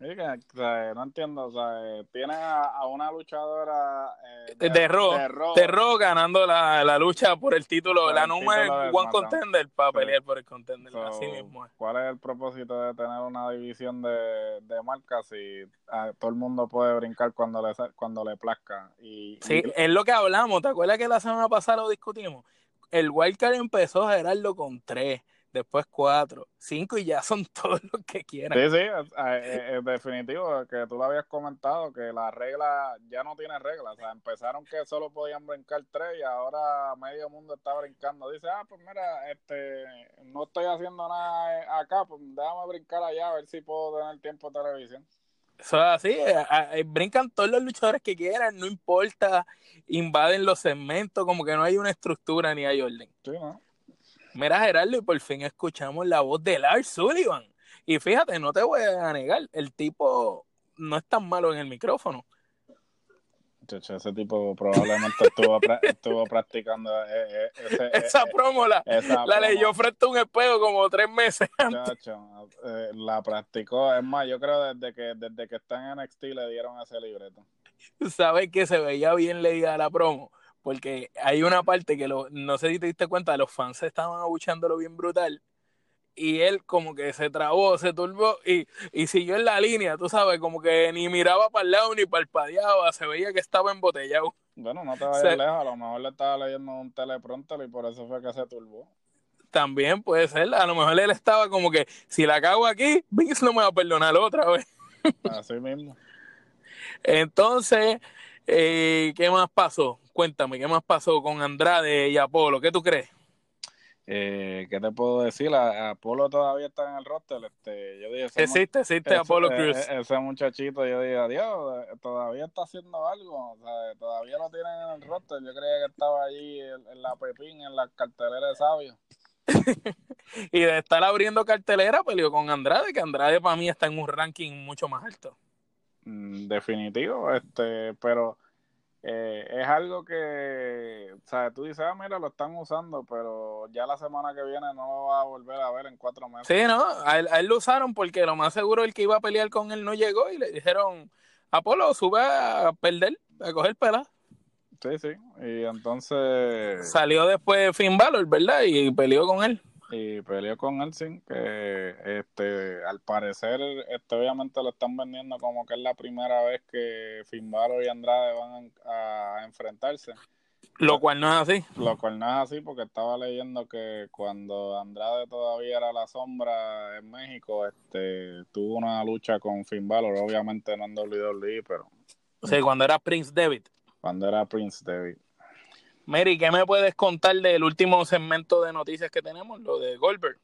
S3: no entiendo, o sea, tiene a, una luchadora
S2: eh, de, de, Raw, ganando la, la, lucha por el título, la número one contender para pelear por el contender, así mismo
S3: ¿Cuál es el propósito de tener una división de, de marcas si ah, todo el mundo puede brincar cuando le, cuando le plazca? Y,
S2: sí, es lo que hablamos, ¿te acuerdas que la semana pasada lo discutimos? El Wildcard empezó a Gerardo con tres después cuatro, cinco y ya son todos los que quieran.
S3: Sí, sí, es, definitivo, que tú lo habías comentado, que la regla ya no tiene reglas, o sea, empezaron que solo podían brincar tres y ahora medio mundo está brincando. Dice, ah, pues mira, este, no estoy haciendo nada acá, pues déjame brincar allá a ver si puedo tener tiempo de televisión.
S2: Eso es así, eh, eh, brincan todos los luchadores que quieran, no importa, invaden los segmentos, como que no hay una estructura ni hay orden.
S3: Sí, ¿no?
S2: Mira, Gerardo, y por fin escuchamos la voz de Lars Sullivan. Y fíjate, no te voy a negar, el tipo no es tan malo en el micrófono.
S3: ese tipo probablemente estuvo, estuvo practicando eh,
S2: eh, esa promo. La, leyó frente a un espejo como tres meses antes.
S3: Eh, la practicó. Es más, yo creo desde que desde que está en NXT le dieron ese libreto.
S2: ¿Sabes que se veía bien leída la promo? Porque hay una parte que lo, no sé si te diste cuenta, los fans estaban abuchándolo bien brutal y él como que se trabó, se turbó y, y siguió en la línea, tú sabes, como que ni miraba para el lado ni parpadeaba, se veía que estaba embotellado.
S3: Bueno, no te vayas lejos, a lo mejor le estaba leyendo un teleprompter y por eso fue que se turbó.
S2: También puede ser, a lo mejor él estaba como que si la cago aquí, Vince no me va a perdonar otra vez.
S3: Así mismo.
S2: Entonces, eh, ¿qué más pasó? Cuéntame, ¿qué más pasó con Andrade y Apolo? ¿Qué tú crees?
S3: Eh, ¿Qué te puedo decir? Apolo todavía está en el roster. Este, yo dije,
S2: existe, existe Apolo e, Cruz.
S3: E, ese, muchachito, yo dije, adiós, todavía está haciendo algo. O sea, todavía lo tienen en el roster. Yo creía que estaba allí en, la Pepín, en la cartelera de Sabio.
S2: y de estar abriendo cartelera, peleó con Andrade, que Andrade para mí está en un ranking mucho más alto.
S3: Mm, definitivo, este, pero eh, es algo que, o sea, tú dices, ah, mira, lo están usando, pero ya la semana que viene no lo va a volver a ver en cuatro meses.
S2: Sí, no, a él, lo usaron porque lo más seguro el que iba a pelear con él no llegó y le dijeron, Apolo, sube a perder, a coger pela.
S3: Sí, sí, y entonces...
S2: Salió después Finn Balor, ¿verdad? Y peleó con él
S3: y peleó con él sin que este al parecer este, obviamente lo están vendiendo como que es la primera vez que Finn y Andrade van a, enfrentarse.
S2: Lo cual no es así.
S3: lo cual no es así porque estaba leyendo que cuando Andrade todavía era la sombra en México este tuvo una lucha con Finn Balor obviamente no en WWE pero
S2: sí cuando era Prince David.
S3: cuando era Prince David
S2: Mary, ¿qué me puedes contar del último segmento de noticias que tenemos, lo de Goldberg?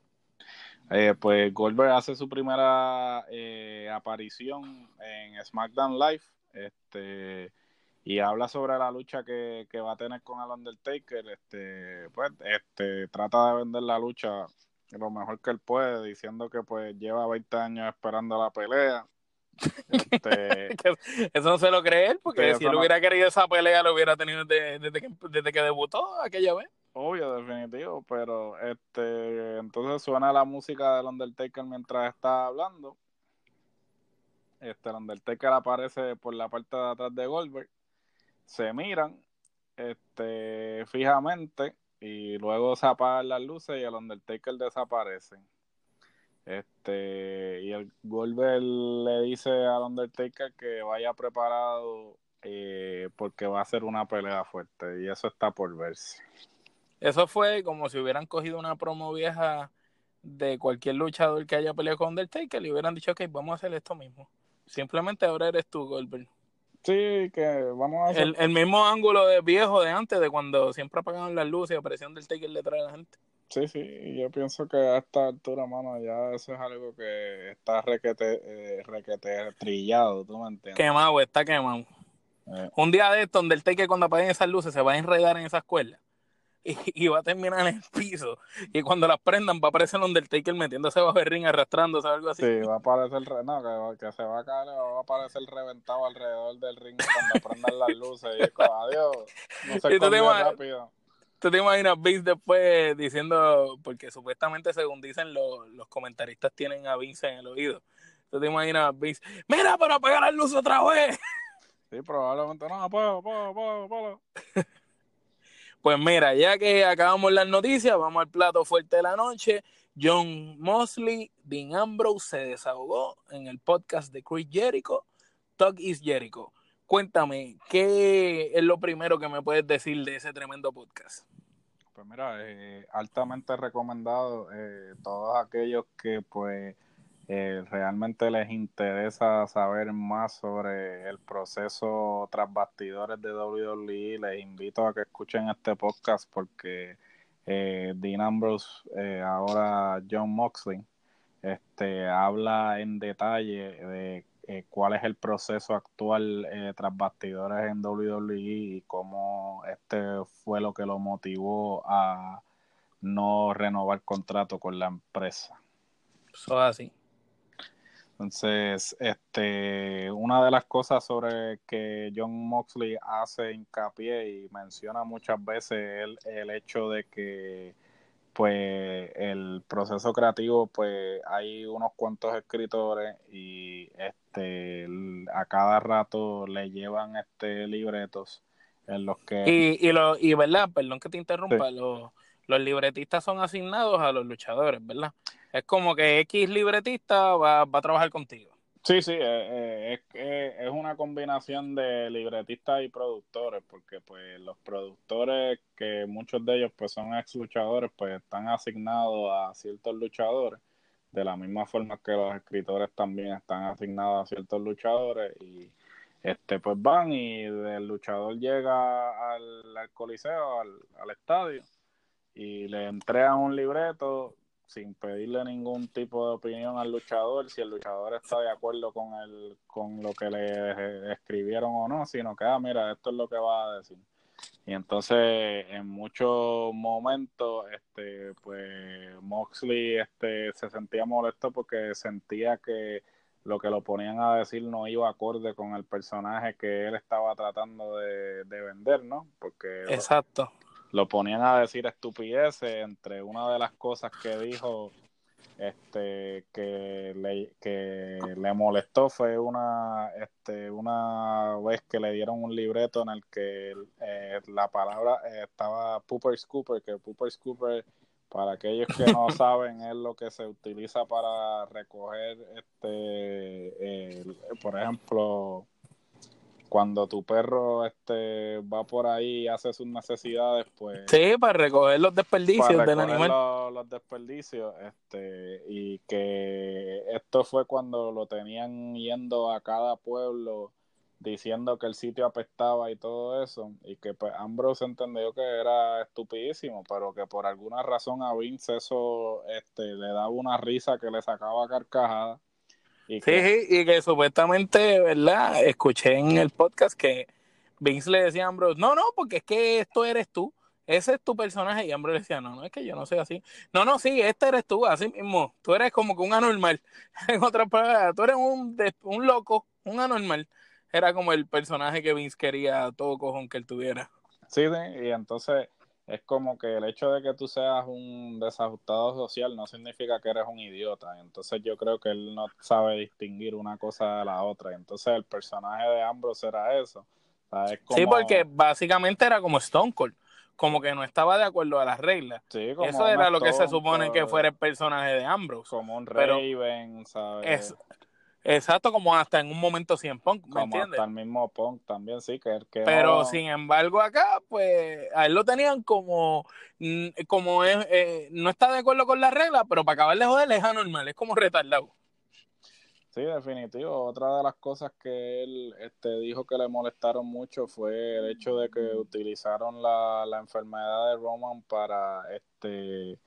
S3: Eh, pues Goldberg hace su primera eh, aparición en SmackDown Live este, y habla sobre la lucha que, va a tener con el Undertaker. Este, pues, este, trata de vender la lucha lo mejor que él puede, diciendo que pues lleva 20 años esperando la pelea
S2: este, eso no se lo cree él, porque si él hubiera querido esa pelea, lo hubiera tenido desde, que, desde que debutó aquella vez.
S3: Obvio, definitivo, pero este entonces suena la música del Undertaker mientras está hablando. Este, el Undertaker aparece por la parte de atrás de Goldberg. Se miran este, fijamente y luego se apagan las luces y el Undertaker desaparece. Este, y el Goldberg le dice al Undertaker que vaya preparado eh, porque va a ser una pelea fuerte y eso está por verse.
S2: Eso fue como si hubieran cogido una promo vieja de cualquier luchador que haya peleado con Undertaker y hubieran dicho, ok, vamos a hacer esto mismo. Simplemente ahora eres tú, Goldberg.
S3: Sí, que vamos a hacer...
S2: El, mismo ángulo de viejo de antes, de cuando siempre apagaban las luces y aparecía Undertaker detrás de la gente.
S3: Sí, sí, yo pienso que a esta altura, mano, ya eso es algo que está requete, eh, requete trillado, ¿tú me entiendes?
S2: Quemado, está quemado. Eh. Un día de esto, donde el take cuando apaguen esas luces se va a enredar en esa escuela y, va a terminar en el piso. Y cuando las prendan va a aparecer donde el Taker metiéndose bajo el ring, arrastrándose o algo así.
S3: Sí, va a aparecer, no, que, se va a caer, va a aparecer reventado alrededor del ring cuando prendan las luces. Y es como, adiós, no se rápido.
S2: ¿Tú te imaginas Vince después diciendo, porque supuestamente según dicen los, comentaristas tienen a Vince en el oído? ¿Tú te imaginas Vince, mira, para apagar la luz otra vez?
S3: Sí, probablemente no, apaga, apaga, apaga, apaga.
S2: Pues mira, ya que acabamos las noticias, vamos al plato fuerte de la noche. John Mosley, Dean Ambrose se desahogó en el podcast de Chris Jericho, Talk is Jericho. Cuéntame, ¿qué es lo primero que me puedes decir de ese tremendo podcast?
S3: Pues mira, eh, altamente recomendado eh, todos aquellos que pues eh, realmente les interesa saber más sobre el proceso tras bastidores de WWE, les invito a que escuchen este podcast porque Dean Ambrose, ahora John Moxley, este, habla en detalle de eh, cuál es el proceso actual eh, tras bastidores en WWE y cómo este fue lo que lo motivó a no renovar contrato con la empresa.
S2: Eso así.
S3: Entonces, este, una de las cosas sobre que John Moxley hace hincapié y menciona muchas veces el, el hecho de que pues el proceso creativo pues hay unos cuantos escritores y este a cada rato le llevan este libretos en los que
S2: y y lo y verdad perdón que te interrumpa los, los libretistas son asignados a los luchadores verdad es como que X libretista va, va a trabajar contigo
S3: Sí, sí, eh, eh, es, una combinación de libretistas y productores, porque pues los productores, que muchos de ellos pues son ex luchadores, pues están asignados a ciertos luchadores, de la misma forma que los escritores también están asignados a ciertos luchadores y este pues van y el luchador llega al, al coliseo, al, al estadio y le entregan un libreto sin pedirle ningún tipo de opinión al luchador, si el luchador está de acuerdo con el, con lo que le escribieron o no, sino que, ah, mira, esto es lo que va a decir. Y entonces en muchos momentos, este, pues Moxley este, se sentía molesto porque sentía que lo que lo ponían a decir no iba acorde con el personaje que él estaba tratando de, vender, ¿no? Porque
S2: Exacto.
S3: Lo, ponían a decir estupideces, entre una de las cosas que dijo este que le, que le molestó fue una este una vez que le dieron un libreto en el que eh, la palabra eh, estaba pooper scooper que pooper scooper para aquellos que no saben es lo que se utiliza para recoger este por ejemplo cuando tu perro este va por ahí y hace sus necesidades, pues...
S2: Sí, para recoger los desperdicios del animal.
S3: Los, los, desperdicios, este, y que esto fue cuando lo tenían yendo a cada pueblo diciendo que el sitio apestaba y todo eso, y que pues Ambrose entendió que era estupidísimo, pero que por alguna razón a Vince eso este, le daba una risa que le sacaba carcajada
S2: sí, sí, y que supuestamente, ¿verdad? Escuché en el podcast que Vince le decía a Ambrose, no, no, porque es que esto eres tú, ese es tu personaje. Y Ambrose decía, no, no, es que yo no soy así. No, no, sí, este eres tú, así mismo. Tú eres como que un anormal. en otras palabras, tú eres un, un loco, un anormal. Era como el personaje que Vince quería todo cojón que él tuviera.
S3: Sí, y entonces es como que el hecho de que tú seas un desajustado social no significa que eres un idiota. Entonces yo creo que él no sabe distinguir una cosa de la otra. Entonces el personaje de Ambrose era eso.
S2: Sí, porque básicamente era como Stone Cold. Como que no estaba de acuerdo a las reglas. eso era lo que se supone que fuera el personaje de Ambrose.
S3: Como un Raven, ¿sabes?
S2: Exacto, como hasta en un momento 100 Punk, ¿me
S3: como hasta el mismo Punk también, sí, que, que
S2: Pero sin embargo acá, pues, a él lo tenían como, mm, como es, eh, no está de acuerdo con la regla, pero para acabar de joder es anormal, es como retardado.
S3: Sí, definitivo. Otra de las cosas que él este, dijo que le molestaron mucho fue el hecho de que utilizaron la, la enfermedad de Roman para este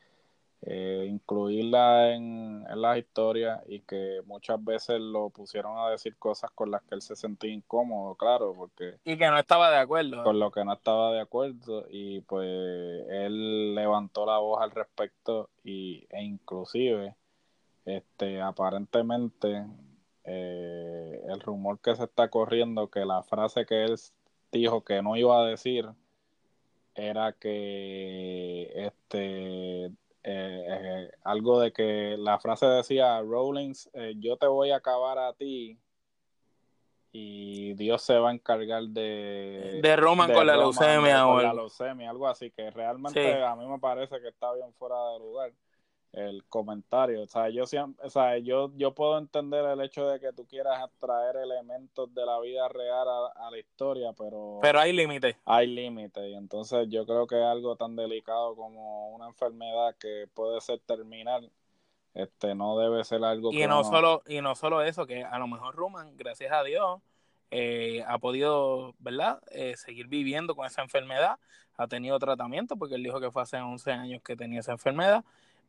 S3: eh, incluirla en, en las historias y que muchas veces lo pusieron a decir cosas con las que él se sentía incómodo, claro, porque...
S2: Y que no estaba de acuerdo.
S3: Con lo que no estaba de acuerdo y pues él levantó la voz al respecto y, e inclusive, este, aparentemente, eh, el rumor que se está corriendo que la frase que él dijo que no iba a decir era que este eh, eh, algo de que la frase decía, Rollins, eh, yo te voy a acabar a ti y Dios se va a encargar de...
S2: De Roman con la leucemia
S3: o la leucemia, algo así, que realmente a mí me parece que está bien fuera de lugar el comentario. O sea, yo siempre, o sea, yo, yo puedo entender el hecho de que tú quieras traer elementos de la vida real a, la historia, pero...
S2: Pero hay límites.
S3: Hay límites. Y entonces yo creo que algo tan delicado como una enfermedad que puede ser terminal, este, no debe ser algo
S2: y no solo Y no solo eso, que a lo mejor Roman, gracias a Dios, eh, ha podido, ¿verdad?, eh, seguir viviendo con esa enfermedad, ha tenido tratamiento, porque él dijo que fue hace 11 años que tenía esa enfermedad,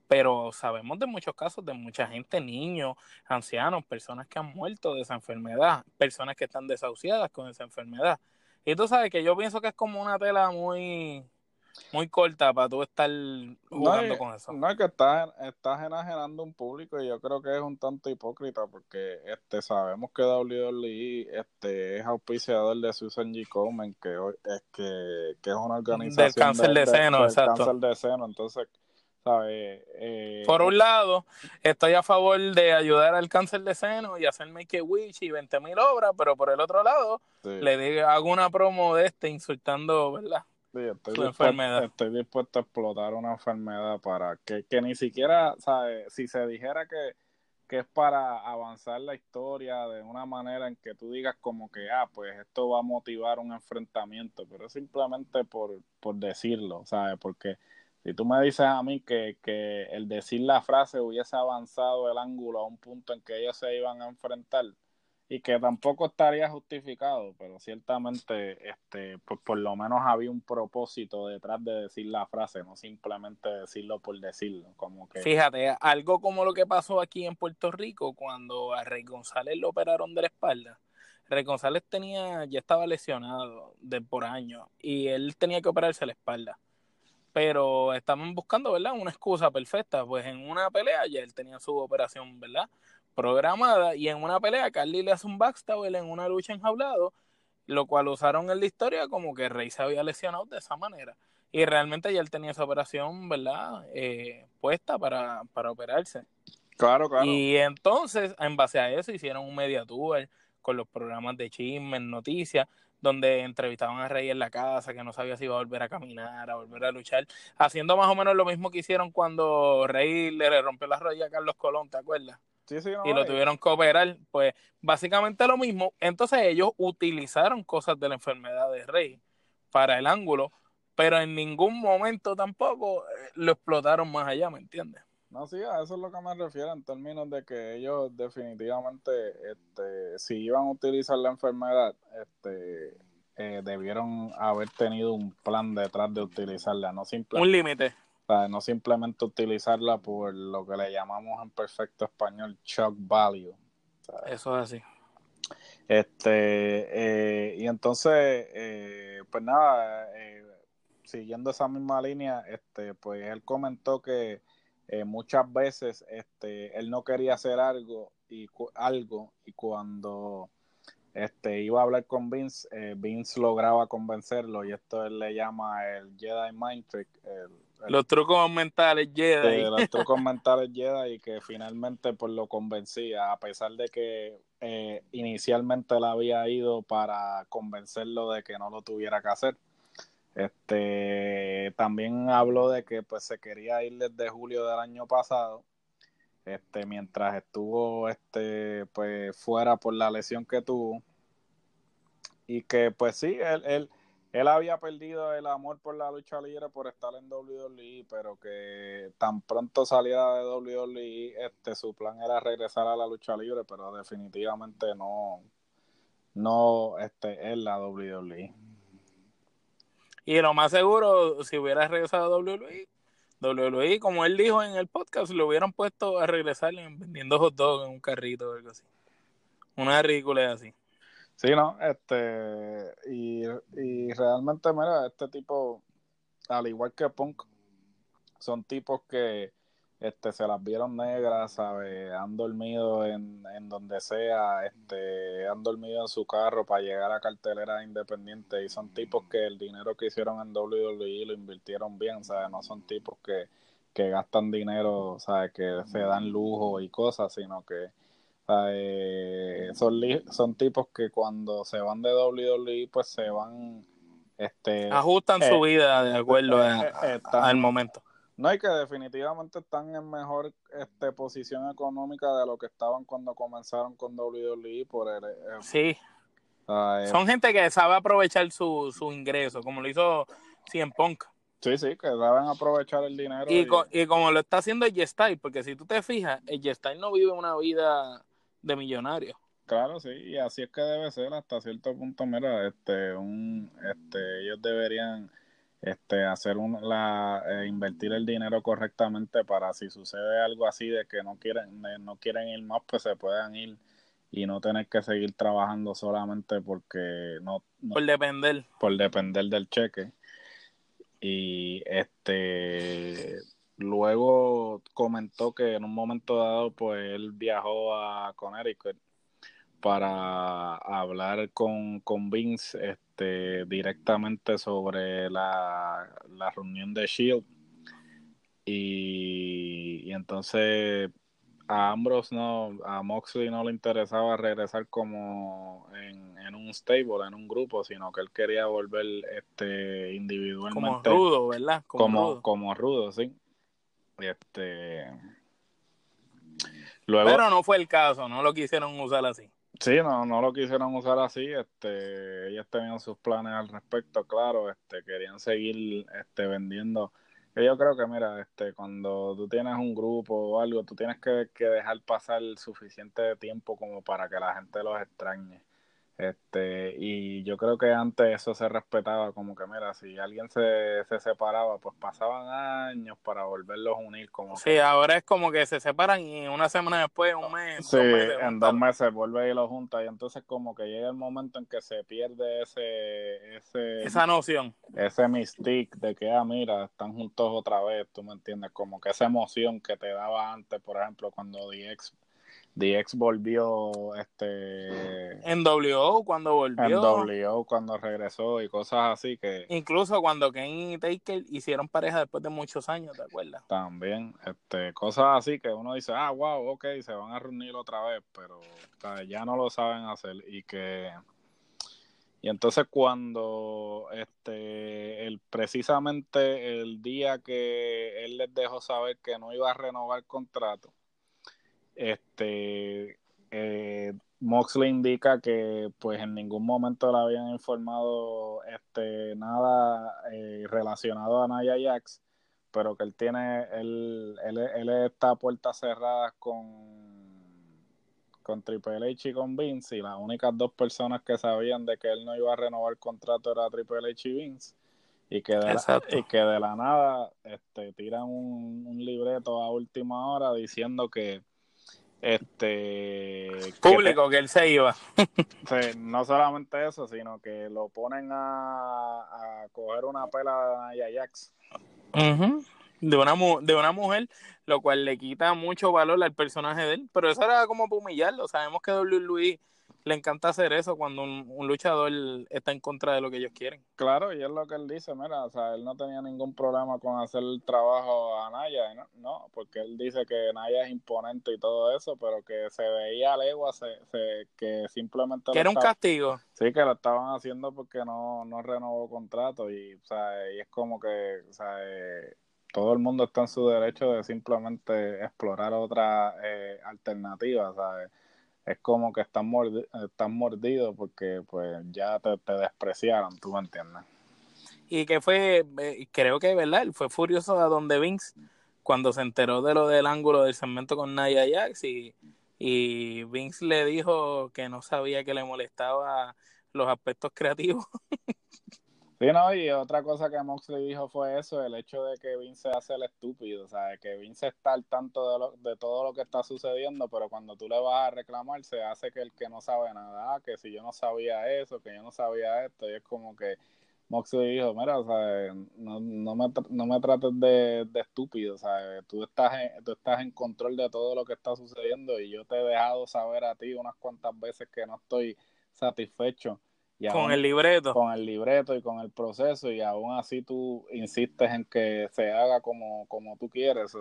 S2: pero sabemos de muchos casos de mucha gente, niños, ancianos, personas que han muerto de esa enfermedad, personas que están desahuciadas con esa enfermedad. Y tú sabes que yo pienso que es como una tela muy muy corta para tú estar jugando con eso.
S3: No, es que estás, estás enajenando un público y yo creo que es un tanto hipócrita porque este sabemos que WWE este, es auspiciador de Susan G. Komen, que, es, que, es una organización
S2: del cáncer de, seno, exacto.
S3: cáncer de seno, entonces eh,
S2: por un lado, estoy a favor de ayudar al cáncer de seno y hacer Make a Wish y 20 mil obras, pero por el otro lado, le digo, hago una promo de este insultando, ¿verdad?
S3: estoy, dispuesto, estoy dispuesto a explotar una enfermedad para que, que ni siquiera, ¿sabes? Si se dijera que, que es para avanzar la historia de una manera en que tú digas como que, ah, pues esto va a motivar un enfrentamiento, pero simplemente por, por decirlo, ¿sabes? Porque si tú me dices a mí que, que, el decir la frase hubiese avanzado el ángulo a un punto en que ellos se iban a enfrentar y que tampoco estaría justificado, pero ciertamente este pues por lo menos había un propósito detrás de decir la frase, no simplemente decirlo por decirlo, como que
S2: Fíjate, algo como lo que pasó aquí en Puerto Rico cuando a Rey González lo operaron de la espalda Rey González tenía, ya estaba lesionado de por años y él tenía que operarse la espalda. Pero estaban buscando, ¿verdad? Una excusa perfecta. Pues en una pelea ya él tenía su operación, ¿verdad? Programada y en una pelea Carly le hace un backstab en una lucha enjaulado, lo cual usaron en la historia como que Rey se había lesionado de esa manera. Y realmente ya él tenía esa operación, ¿verdad? Eh, puesta para, para operarse.
S3: Claro, claro.
S2: Y entonces, en base a eso, hicieron un media tour con los programas de chismes, noticias, donde entrevistaban a Rey en la casa, que no sabía si iba a volver a caminar, a volver a luchar, haciendo más o menos lo mismo que hicieron cuando Rey le rompió la rodilla a Carlos Colón, ¿te acuerdas?
S3: Sí, sí, no,
S2: y lo tuvieron que operar, pues básicamente lo mismo. Entonces ellos utilizaron cosas de la enfermedad de Rey para el ángulo, pero en ningún momento tampoco eh, lo explotaron más allá, ¿me entiendes?
S3: No, sí, a eso es lo que me refiero en términos de que ellos definitivamente, este, si iban a utilizar la enfermedad, este, eh, debieron haber tenido un plan detrás de utilizarla, no simplemente,
S2: Un límite.
S3: o sea, no simplemente utilizarla por lo que le llamamos en perfecto español shock value. O sea,
S2: Eso es así.
S3: Este, eh, y entonces, eh, pues nada, eh, siguiendo esa misma línea, este, pues él comentó que eh, muchas veces este, él no quería hacer algo y algo y cuando este, iba a hablar con Vince, eh, Vince lograba convencerlo y esto él le llama el Jedi Mind Trick, el, el-
S2: Los trucos mentales Jedi.
S3: los trucos mentales Jedi y que finalmente pues lo convencía, a pesar de que eh, inicialmente él había ido para convencerlo de que no lo tuviera que hacer. Este también habló de que pues se quería ir desde julio del año pasado, este, mientras estuvo este pues fuera por la lesión que tuvo. Y que pues sí, él, él, él había perdido el amor por la lucha libre por estar en WWE, pero que tan pronto saliera de WWE, este, su plan era regresar a la lucha libre, pero definitivamente no, no, este, es la WWE.
S2: Y lo más seguro, si hubiera regresado a WWE, WWE, como él dijo en el podcast, lo hubieran puesto a regresar en- vendiendo hot dogs en un carrito o algo así. Una ridícula así.
S3: Sí, no, este, y, y realmente, mira, este tipo, al igual que Punk, son tipos que este, se las vieron negras, ¿sabes? Han dormido en, en donde sea, este, han dormido en su carro para llegar a cartelera independiente y son tipos que el dinero que hicieron en WWE lo invirtieron bien, ¿sabes? No son tipos que, que gastan dinero, ¿sabes? Que se dan lujo y cosas, sino que ¿sabes? son, li- son tipos que cuando se van de WWE pues se van este
S2: Ajustan
S3: eh,
S2: su vida de acuerdo a-
S3: eh, eh, están-
S2: al momento.
S3: No hay que definitivamente están en mejor este posición económica de lo que estaban cuando comenzaron con WWE por el, el-
S2: Sí, son gente que sabe aprovechar su, su ingreso, como lo hizo CM Punk.
S3: sí sí que saben aprovechar el dinero
S2: Y,
S3: y-
S2: co- y como lo está haciendo el Style, porque si tú te fijas, el Style no vive una vida de millonario.
S3: Claro, sí, y así es que debe ser hasta cierto punto, mira, este, un, este, ellos deberían, este, hacer un, la, eh, invertir el dinero correctamente para si sucede algo así de que no quieren, de- no quieren ir más, pues se puedan ir y no tener que seguir trabajando solamente porque no, no-
S2: Por depender.
S3: por depender del cheque. Y este luego comentó que en un momento dado, pues él viajó a Connecticut para hablar con, con Vince este, directamente sobre la, la reunión de Shield. Y, y entonces a Ambrose no, a Moxley no le interesaba regresar como en, en un stable, en un grupo, sino que él quería volver este
S2: Como
S3: individualmente
S2: rudo, ¿verdad? Como,
S3: como,
S2: rudo.
S3: como rudo, sí. Este luego
S2: Pero no fue el caso, no lo quisieron usar así.
S3: Sí, no, no lo quisieron usar así, este, ellos tenían sus planes al respecto, claro, este, querían seguir, este, vendiendo. Yo creo que, mira, este, cuando tú tienes un grupo o algo, tú tienes que, que dejar pasar suficiente tiempo como para que la gente los extrañe. Este, y yo creo que antes eso se respetaba como que, mira, si alguien se, se separaba, pues pasaban años para volverlos a unir. Como
S2: sí, ahora es como que se separan y una semana después, un mes.
S3: Sí, en dos meses vuelve y lo junta y entonces como que llega el momento en que se pierde ese... ese
S2: esa noción.
S3: Ese mystique de que, ah, mira, están juntos otra vez, tú me entiendes, como que esa emoción que te daba antes, por ejemplo, cuando DX DX volvió este
S2: en WO cuando volvió
S3: en WO cuando regresó y cosas así que
S2: incluso cuando Kane y Taker hicieron pareja después de muchos años ¿te acuerdas?
S3: también este cosas así que uno dice ah wow ok se van a reunir otra vez pero ya no lo saben hacer y que y entonces cuando este el precisamente el día que él les dejó saber que no iba a renovar el contrato este eh, Moxley indica que pues en ningún momento le habían informado este nada eh, relacionado a Naya Jax, pero que él tiene, él, él, está a puertas cerradas con con Triple H y con Vince y las únicas dos personas que sabían de que él no iba a renovar el contrato era Triple H y Vince y que de, la, y que de la nada este tiran un libreto a última hora diciendo que este
S2: público que, él se iba.
S3: No solamente eso sino que lo ponen a, a coger una pela de Ajax
S2: de una de una mujer lo cual le quita mucho valor al personaje de él pero eso era como para humillarlo. Sabemos que WWE le encanta hacer eso cuando un, luchador está en contra de lo que ellos quieren.
S3: Claro, y es lo que él dice, mira, o sea, él no tenía ningún problema con hacer el trabajo a Naya, ¿no? porque él dice que Naya es imponente y todo eso, pero que se veía a legua, se, que simplemente...
S2: Que era un castigo.
S3: Sí, que lo estaban haciendo porque no, no renovó contrato y, o sea, y es como que, o sea, eh, todo el mundo está en su derecho de simplemente explorar otra eh, alternativa, ¿sabes? Es como que están, mordidos porque pues ya te, despreciaron, tú me entiendes.
S2: Y que fue, eh, creo que, ¿verdad? fue furioso a donde Vince cuando se enteró de lo del ángulo del segmento con Nia Jax y, y Vince le dijo que no sabía que le molestaba los aspectos creativos.
S3: Sí, no, y otra cosa que Moxley dijo fue eso, el hecho de que Vince hace el estúpido, o sea, que Vince está al tanto de, lo, de todo lo que está sucediendo, pero cuando tú le vas a reclamar se hace que el que no sabe nada, ah, que si yo no sabía eso, que yo no sabía esto, y es como que Moxley dijo, mira, o sea, no, no, me, no me trates de, de estúpido, o sea, tú estás, tú estás en control de todo lo que está sucediendo y yo te he dejado saber a ti unas cuantas veces que no estoy satisfecho
S2: con el libreto.
S3: Con el libreto y con el proceso y aún así tú insistes en que se haga como, como tú quieres.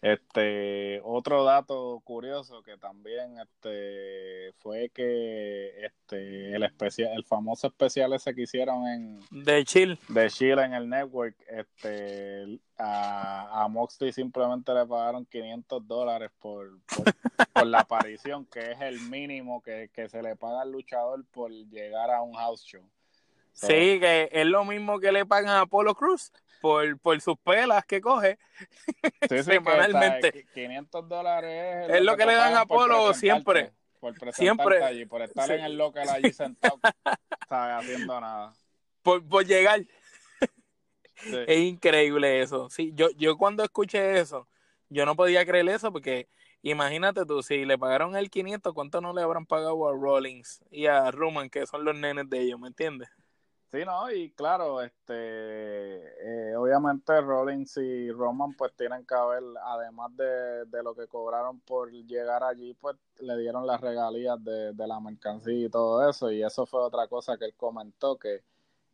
S3: Este, otro dato curioso que también este fue que este el especial, el famoso especial ese que hicieron en
S2: de Chill,
S3: de Chill en el network, este a, a Moxley simplemente le pagaron 500 dólares por, por, la aparición, que es el mínimo que, que se le paga al luchador por llegar a un house show.
S2: Sí, que es lo mismo que le pagan a Apolo Cruz por, por sus pelas que coge
S3: sí, semanalmente. 500 dólares
S2: es, lo que, le dan a Apolo siempre.
S3: Por siempre. allí, por estar en el local allí sentado. Haciendo nada.
S2: Por, por llegar. Es increíble eso. Sí, yo, yo cuando escuché eso, yo no podía creer eso porque imagínate tú, si le pagaron el 500, ¿cuánto no le habrán pagado a Rollins y a Roman, que son los nenes de ellos, ¿me entiendes?
S3: Sí, no, y claro, este, eh, obviamente Rollins y Roman pues tienen que haber, además de, de, lo que cobraron por llegar allí, pues le dieron las regalías de, de la mercancía y todo eso, y eso fue otra cosa que él comentó, que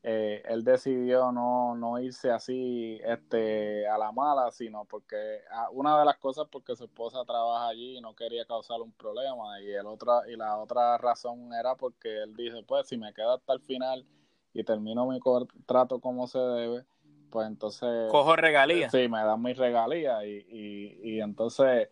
S3: eh, él decidió no, no irse así este, a la mala, sino porque ah, una de las cosas porque su esposa trabaja allí y no quería causar un problema, y, el otra, y la otra razón era porque él dice, pues si me quedo hasta el final y termino mi contrato como se debe, pues entonces...
S2: Cojo regalías.
S3: Sí, me dan mis regalías y, y, y entonces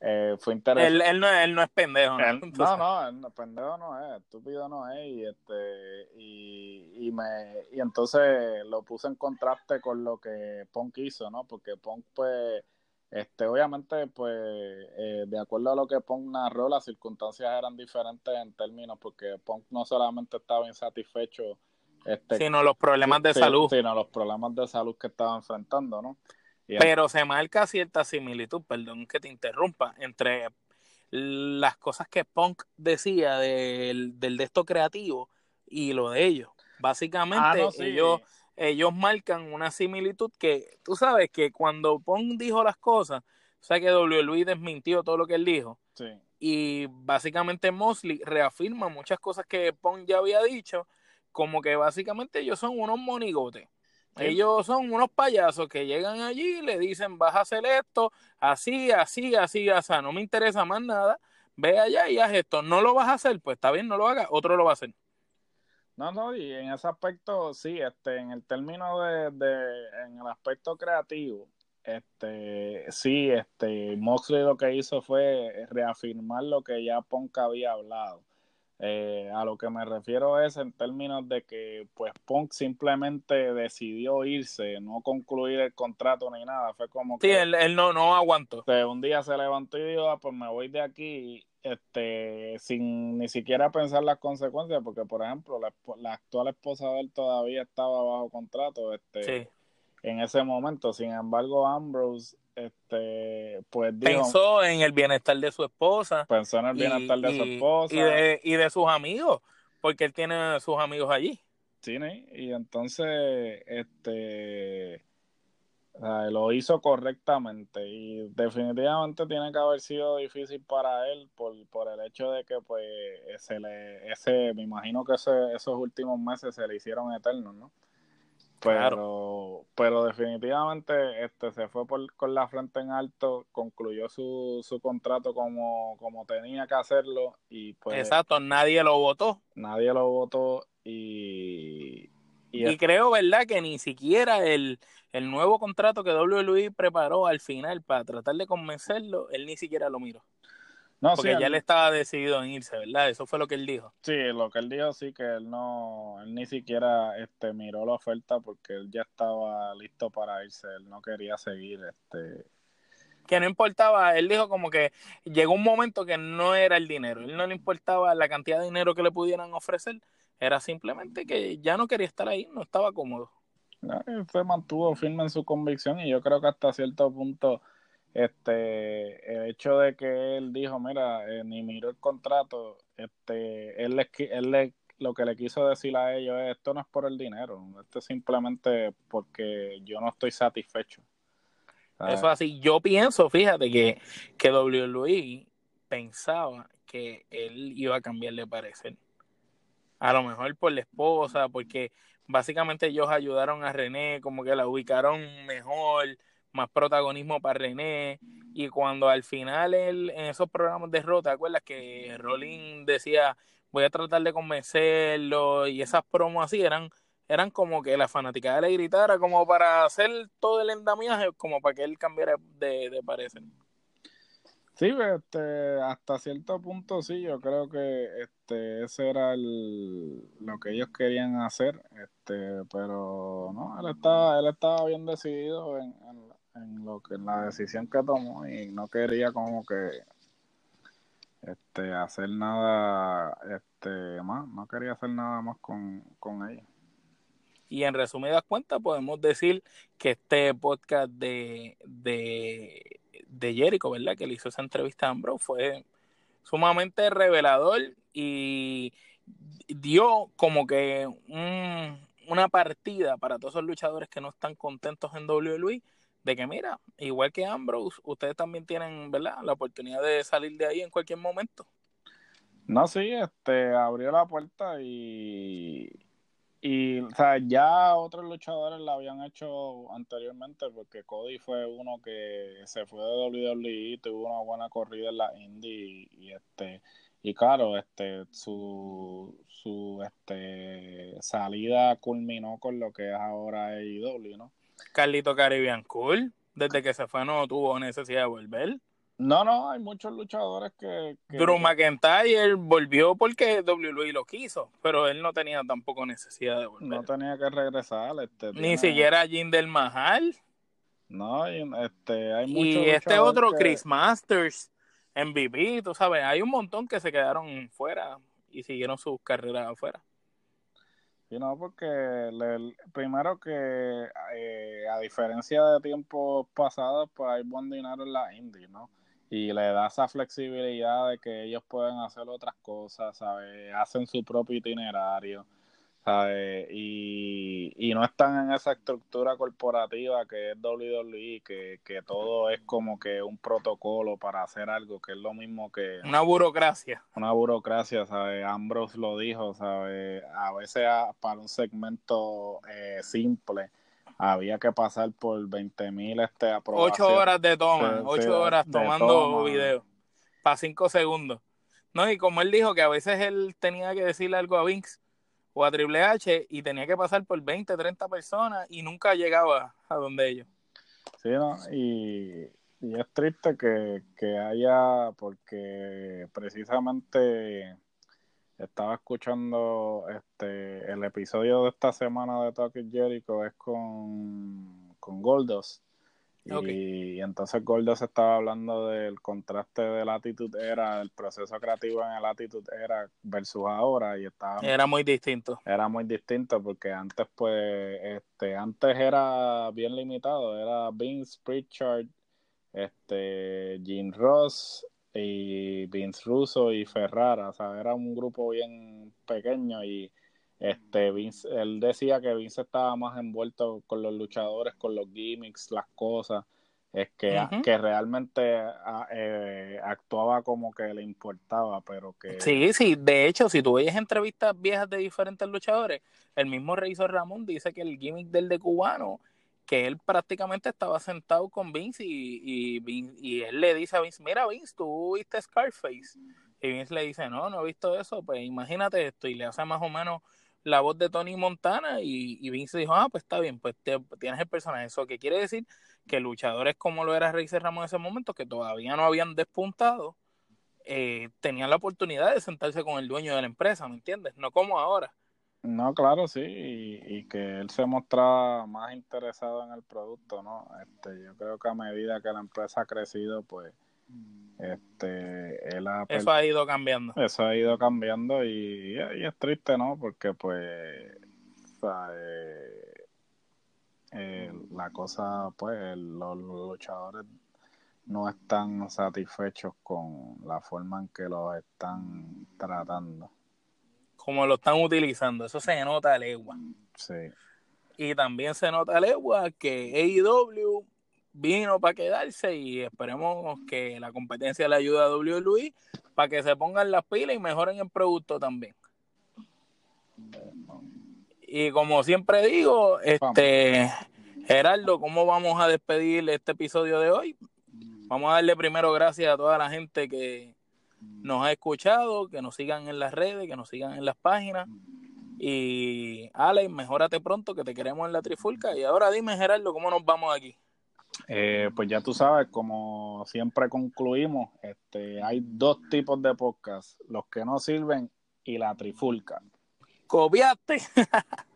S3: eh, fue interesante.
S2: Él, él, no, él no es pendejo.
S3: ¿no? no, no, pendejo no es, estúpido no es y este y, y me y entonces lo puse en contraste con lo que Punk hizo, ¿no? Porque Punk pues Este, obviamente, pues, eh, de acuerdo a lo que Punk narró, las circunstancias eran diferentes en términos, porque Punk no solamente estaba insatisfecho, este,
S2: sino los problemas de
S3: sí,
S2: salud.
S3: Sino los problemas de salud que estaba enfrentando, ¿no?
S2: Y Pero se marca cierta similitud, perdón que te interrumpa, entre las cosas que Punk decía del, del de esto creativo y lo de ellos. Básicamente, ah, no, sí. ellos ellos marcan una similitud que tú sabes que cuando Pong dijo las cosas, o sea que WWE desmintió todo lo que él dijo.
S3: Sí.
S2: Y básicamente Mosley reafirma muchas cosas que Pong ya había dicho, como que básicamente ellos son unos monigotes. Ellos son unos payasos que llegan allí y le dicen, vas a hacer esto, así, así, así, así, no me interesa más nada, ve allá y haz esto. No lo vas a hacer, pues está bien, no lo hagas, otro lo va a hacer.
S3: No, no, y en ese aspecto, sí, este, en el término de, de, en el aspecto creativo, este, sí, este, Moxley lo que hizo fue reafirmar lo que ya Punk había hablado. Eh, a lo que me refiero es en términos de que, pues, Punk simplemente decidió irse, no concluir el contrato ni nada, fue como
S2: sí,
S3: que...
S2: Sí, él, él, no, no aguantó.
S3: un día se levantó y dijo, ah, pues me voy de aquí este, sin ni siquiera pensar las consecuencias, porque por ejemplo la, la actual esposa de él todavía estaba bajo contrato este,
S2: sí.
S3: en ese momento. Sin embargo, Ambrose este, pues dijo,
S2: pensó en el bienestar de su esposa.
S3: Pensó en el bienestar
S2: y,
S3: de su esposa.
S2: Y de, y de sus amigos, porque él tiene sus amigos allí.
S3: Sí, y entonces, este lo hizo correctamente y definitivamente tiene que haber sido difícil para él por, por el hecho de que pues se le, ese, me imagino que ese, esos últimos meses se le hicieron eternos, ¿no? Pero,
S2: Claro.
S3: pero definitivamente este se fue por, con la frente en alto, concluyó su, su contrato como, como tenía que hacerlo y pues
S2: Exacto, nadie lo votó.
S3: nadie lo votó y, y,
S2: Y creo, ¿verdad? Que ni siquiera el, el nuevo contrato que WWE preparó al final para tratar de convencerlo, él ni siquiera lo miró.
S3: No,
S2: Porque
S3: sí,
S2: ya
S3: él-
S2: estaba decidido en irse, ¿verdad? Eso fue lo que él dijo.
S3: Sí, lo que él dijo sí que él no, él ni siquiera este miró la oferta porque él ya estaba listo para irse, él no quería seguir este
S2: Que no importaba, él dijo como que llegó un momento que no era el dinero, él no le importaba la cantidad de dinero que le pudieran ofrecer, era simplemente que ya no quería estar ahí, no estaba cómodo.
S3: no, él se mantuvo firme en su convicción y yo creo que hasta cierto punto este el hecho de que él dijo, mira, eh, ni miró el contrato, este él le, él le lo que le quiso decir a ellos es esto no es por el dinero, esto es simplemente porque yo no estoy satisfecho. Sea,
S2: Eso así, yo pienso, fíjate que, que WWE pensaba que él iba a cambiar de parecer. A lo mejor por la esposa, porque básicamente ellos ayudaron a René, como que la ubicaron mejor, más protagonismo para René. Y cuando al final él, en esos programas de Raw, ¿te acuerdas que Rolling decía, voy a tratar de convencerlo? Y esas promos así eran, eran como que la fanaticada le gritara, como para hacer todo el endamiaje, como para que él cambiara de, de parecer.
S3: Sí, este, hasta cierto punto sí, yo creo que este, ese era el, lo que ellos querían hacer, este, pero no, él estaba, él estaba bien decidido en, en lo que, en la decisión que tomó y no quería como que este, hacer nada este, más, no quería hacer nada más con, con ella.
S2: Y en resumidas cuentas, podemos decir que este podcast de, de, de Jericho, ¿verdad? Que le hizo esa entrevista a Ambrose fue sumamente revelador y dio como que un, una partida para todos esos luchadores que no están contentos en WWE de que mira, igual que Ambrose, ustedes también tienen, ¿verdad? La oportunidad de salir de ahí en cualquier momento.
S3: No, sí, este, abrió la puerta y, y, o sea, ya otros luchadores la habían hecho anteriormente, porque Cody fue uno que se fue de WWE, tuvo una buena corrida en la Indie y, este, y claro, este, su, su, este, salida culminó con lo que es ahora AEW, ¿no?
S2: Carlito Caribbean Cool, desde que se fue no tuvo necesidad de volver.
S3: No, no, hay muchos luchadores que... que...
S2: Drew McIntyre volvió porque WWE lo quiso, pero él no tenía tampoco necesidad de volver.
S3: No tenía que regresar. Este,
S2: Ni
S3: tiene...
S2: siquiera Jinder Mahal.
S3: No, y, este, hay
S2: y
S3: muchos
S2: este
S3: luchadores
S2: otro,
S3: que-
S2: Chris Masters, MVP, tú sabes, hay un montón que se quedaron fuera y siguieron sus carreras afuera.
S3: Sí, no, porque le- primero que eh, a diferencia de tiempos pasados, pues hay buen dinero en la indie, ¿no? Y le da esa flexibilidad de que ellos pueden hacer otras cosas, ¿sabes? Hacen su propio itinerario, ¿sabes? Y, y no están en esa estructura corporativa que es WWE, que, que todo es como que un protocolo para hacer algo, que es lo mismo que
S2: Una burocracia.
S3: una burocracia, ¿sabes? Ambrose lo dijo, ¿sabes? A veces a- para un segmento eh, simple había que pasar por 20 mil este, aprobaciones.
S2: Ocho horas de toma,
S3: Sí,
S2: ocho
S3: sí,
S2: horas tomando
S3: toma.
S2: video para cinco segundos. No, y como él dijo que a veces él tenía que decirle algo a Vince o Triple H y tenía que pasar por 20, 30 personas y nunca llegaba a donde ellos.
S3: Sí, ¿no? Y, y es triste que, que haya, porque precisamente estaba escuchando este el episodio de esta semana de Talking Jericho es con, con Goldos. Y, entonces Goldos estaba hablando del contraste de la Attitude Era, el proceso creativo en el Attitude Era versus ahora, y estaba
S2: Era muy distinto.
S3: era muy distinto porque antes pues este antes era bien limitado era Vince Pritchard este Jim Ross y Vince Russo y Ferrara o sea era un grupo bien pequeño y este Vince él decía que Vince estaba más envuelto con los luchadores con los gimmicks las cosas es que,
S2: Ujú.
S3: que realmente a- eh, actuaba como que le importaba pero que
S2: Sí, sí, de hecho, si tú oyes entrevistas viejas de diferentes luchadores, el mismo Razor Ramón dice que el gimmick del de cubano, que él prácticamente estaba sentado con Vince y, y, y él le dice a Vince, mira Vince, tú viste Scarface. Y Vince le dice, no, no he visto eso, pues imagínate esto, y le hace más o menos la voz de Tony Montana y, y Vince dijo, ah, pues está bien, pues te- tienes el personaje. Eso que quiere decir que luchadores como lo era Razor Ramón en ese momento, que todavía no habían despuntado, eh, tenían la oportunidad de sentarse con el dueño de la empresa, ¿me entiendes? No como ahora.
S3: No, claro, sí, y, y que él se mostraba más interesado en el producto, ¿no? Este, yo creo que a medida que la empresa ha crecido, pues, este, él ha, per-
S2: Eso ha ido cambiando.
S3: eso ha ido cambiando y, y es triste, ¿no? Porque, pues, o sea, eh, eh, la cosa, pues, los luchadores no están satisfechos con la forma en que los están tratando,
S2: Como lo están utilizando, eso se nota a legua.
S3: sí.
S2: Y también se nota a legua que AEW vino para quedarse y esperemos que la competencia le ayude a WWE para que se pongan las pilas y mejoren el producto también. Y como siempre digo, este Gerardo, ¿cómo vamos a despedir este episodio de hoy? Vamos a darle primero gracias a toda la gente que nos ha escuchado, que nos sigan en las redes, que nos sigan en las páginas. Y Alex, mejórate pronto, que te queremos en la trifulca. Y ahora dime, Gerardo, ¿cómo nos vamos aquí?
S3: Eh, pues ya tú sabes, como siempre concluimos, este, hay dos tipos de podcast, los que no sirven y la trifulca.
S2: Copiaste.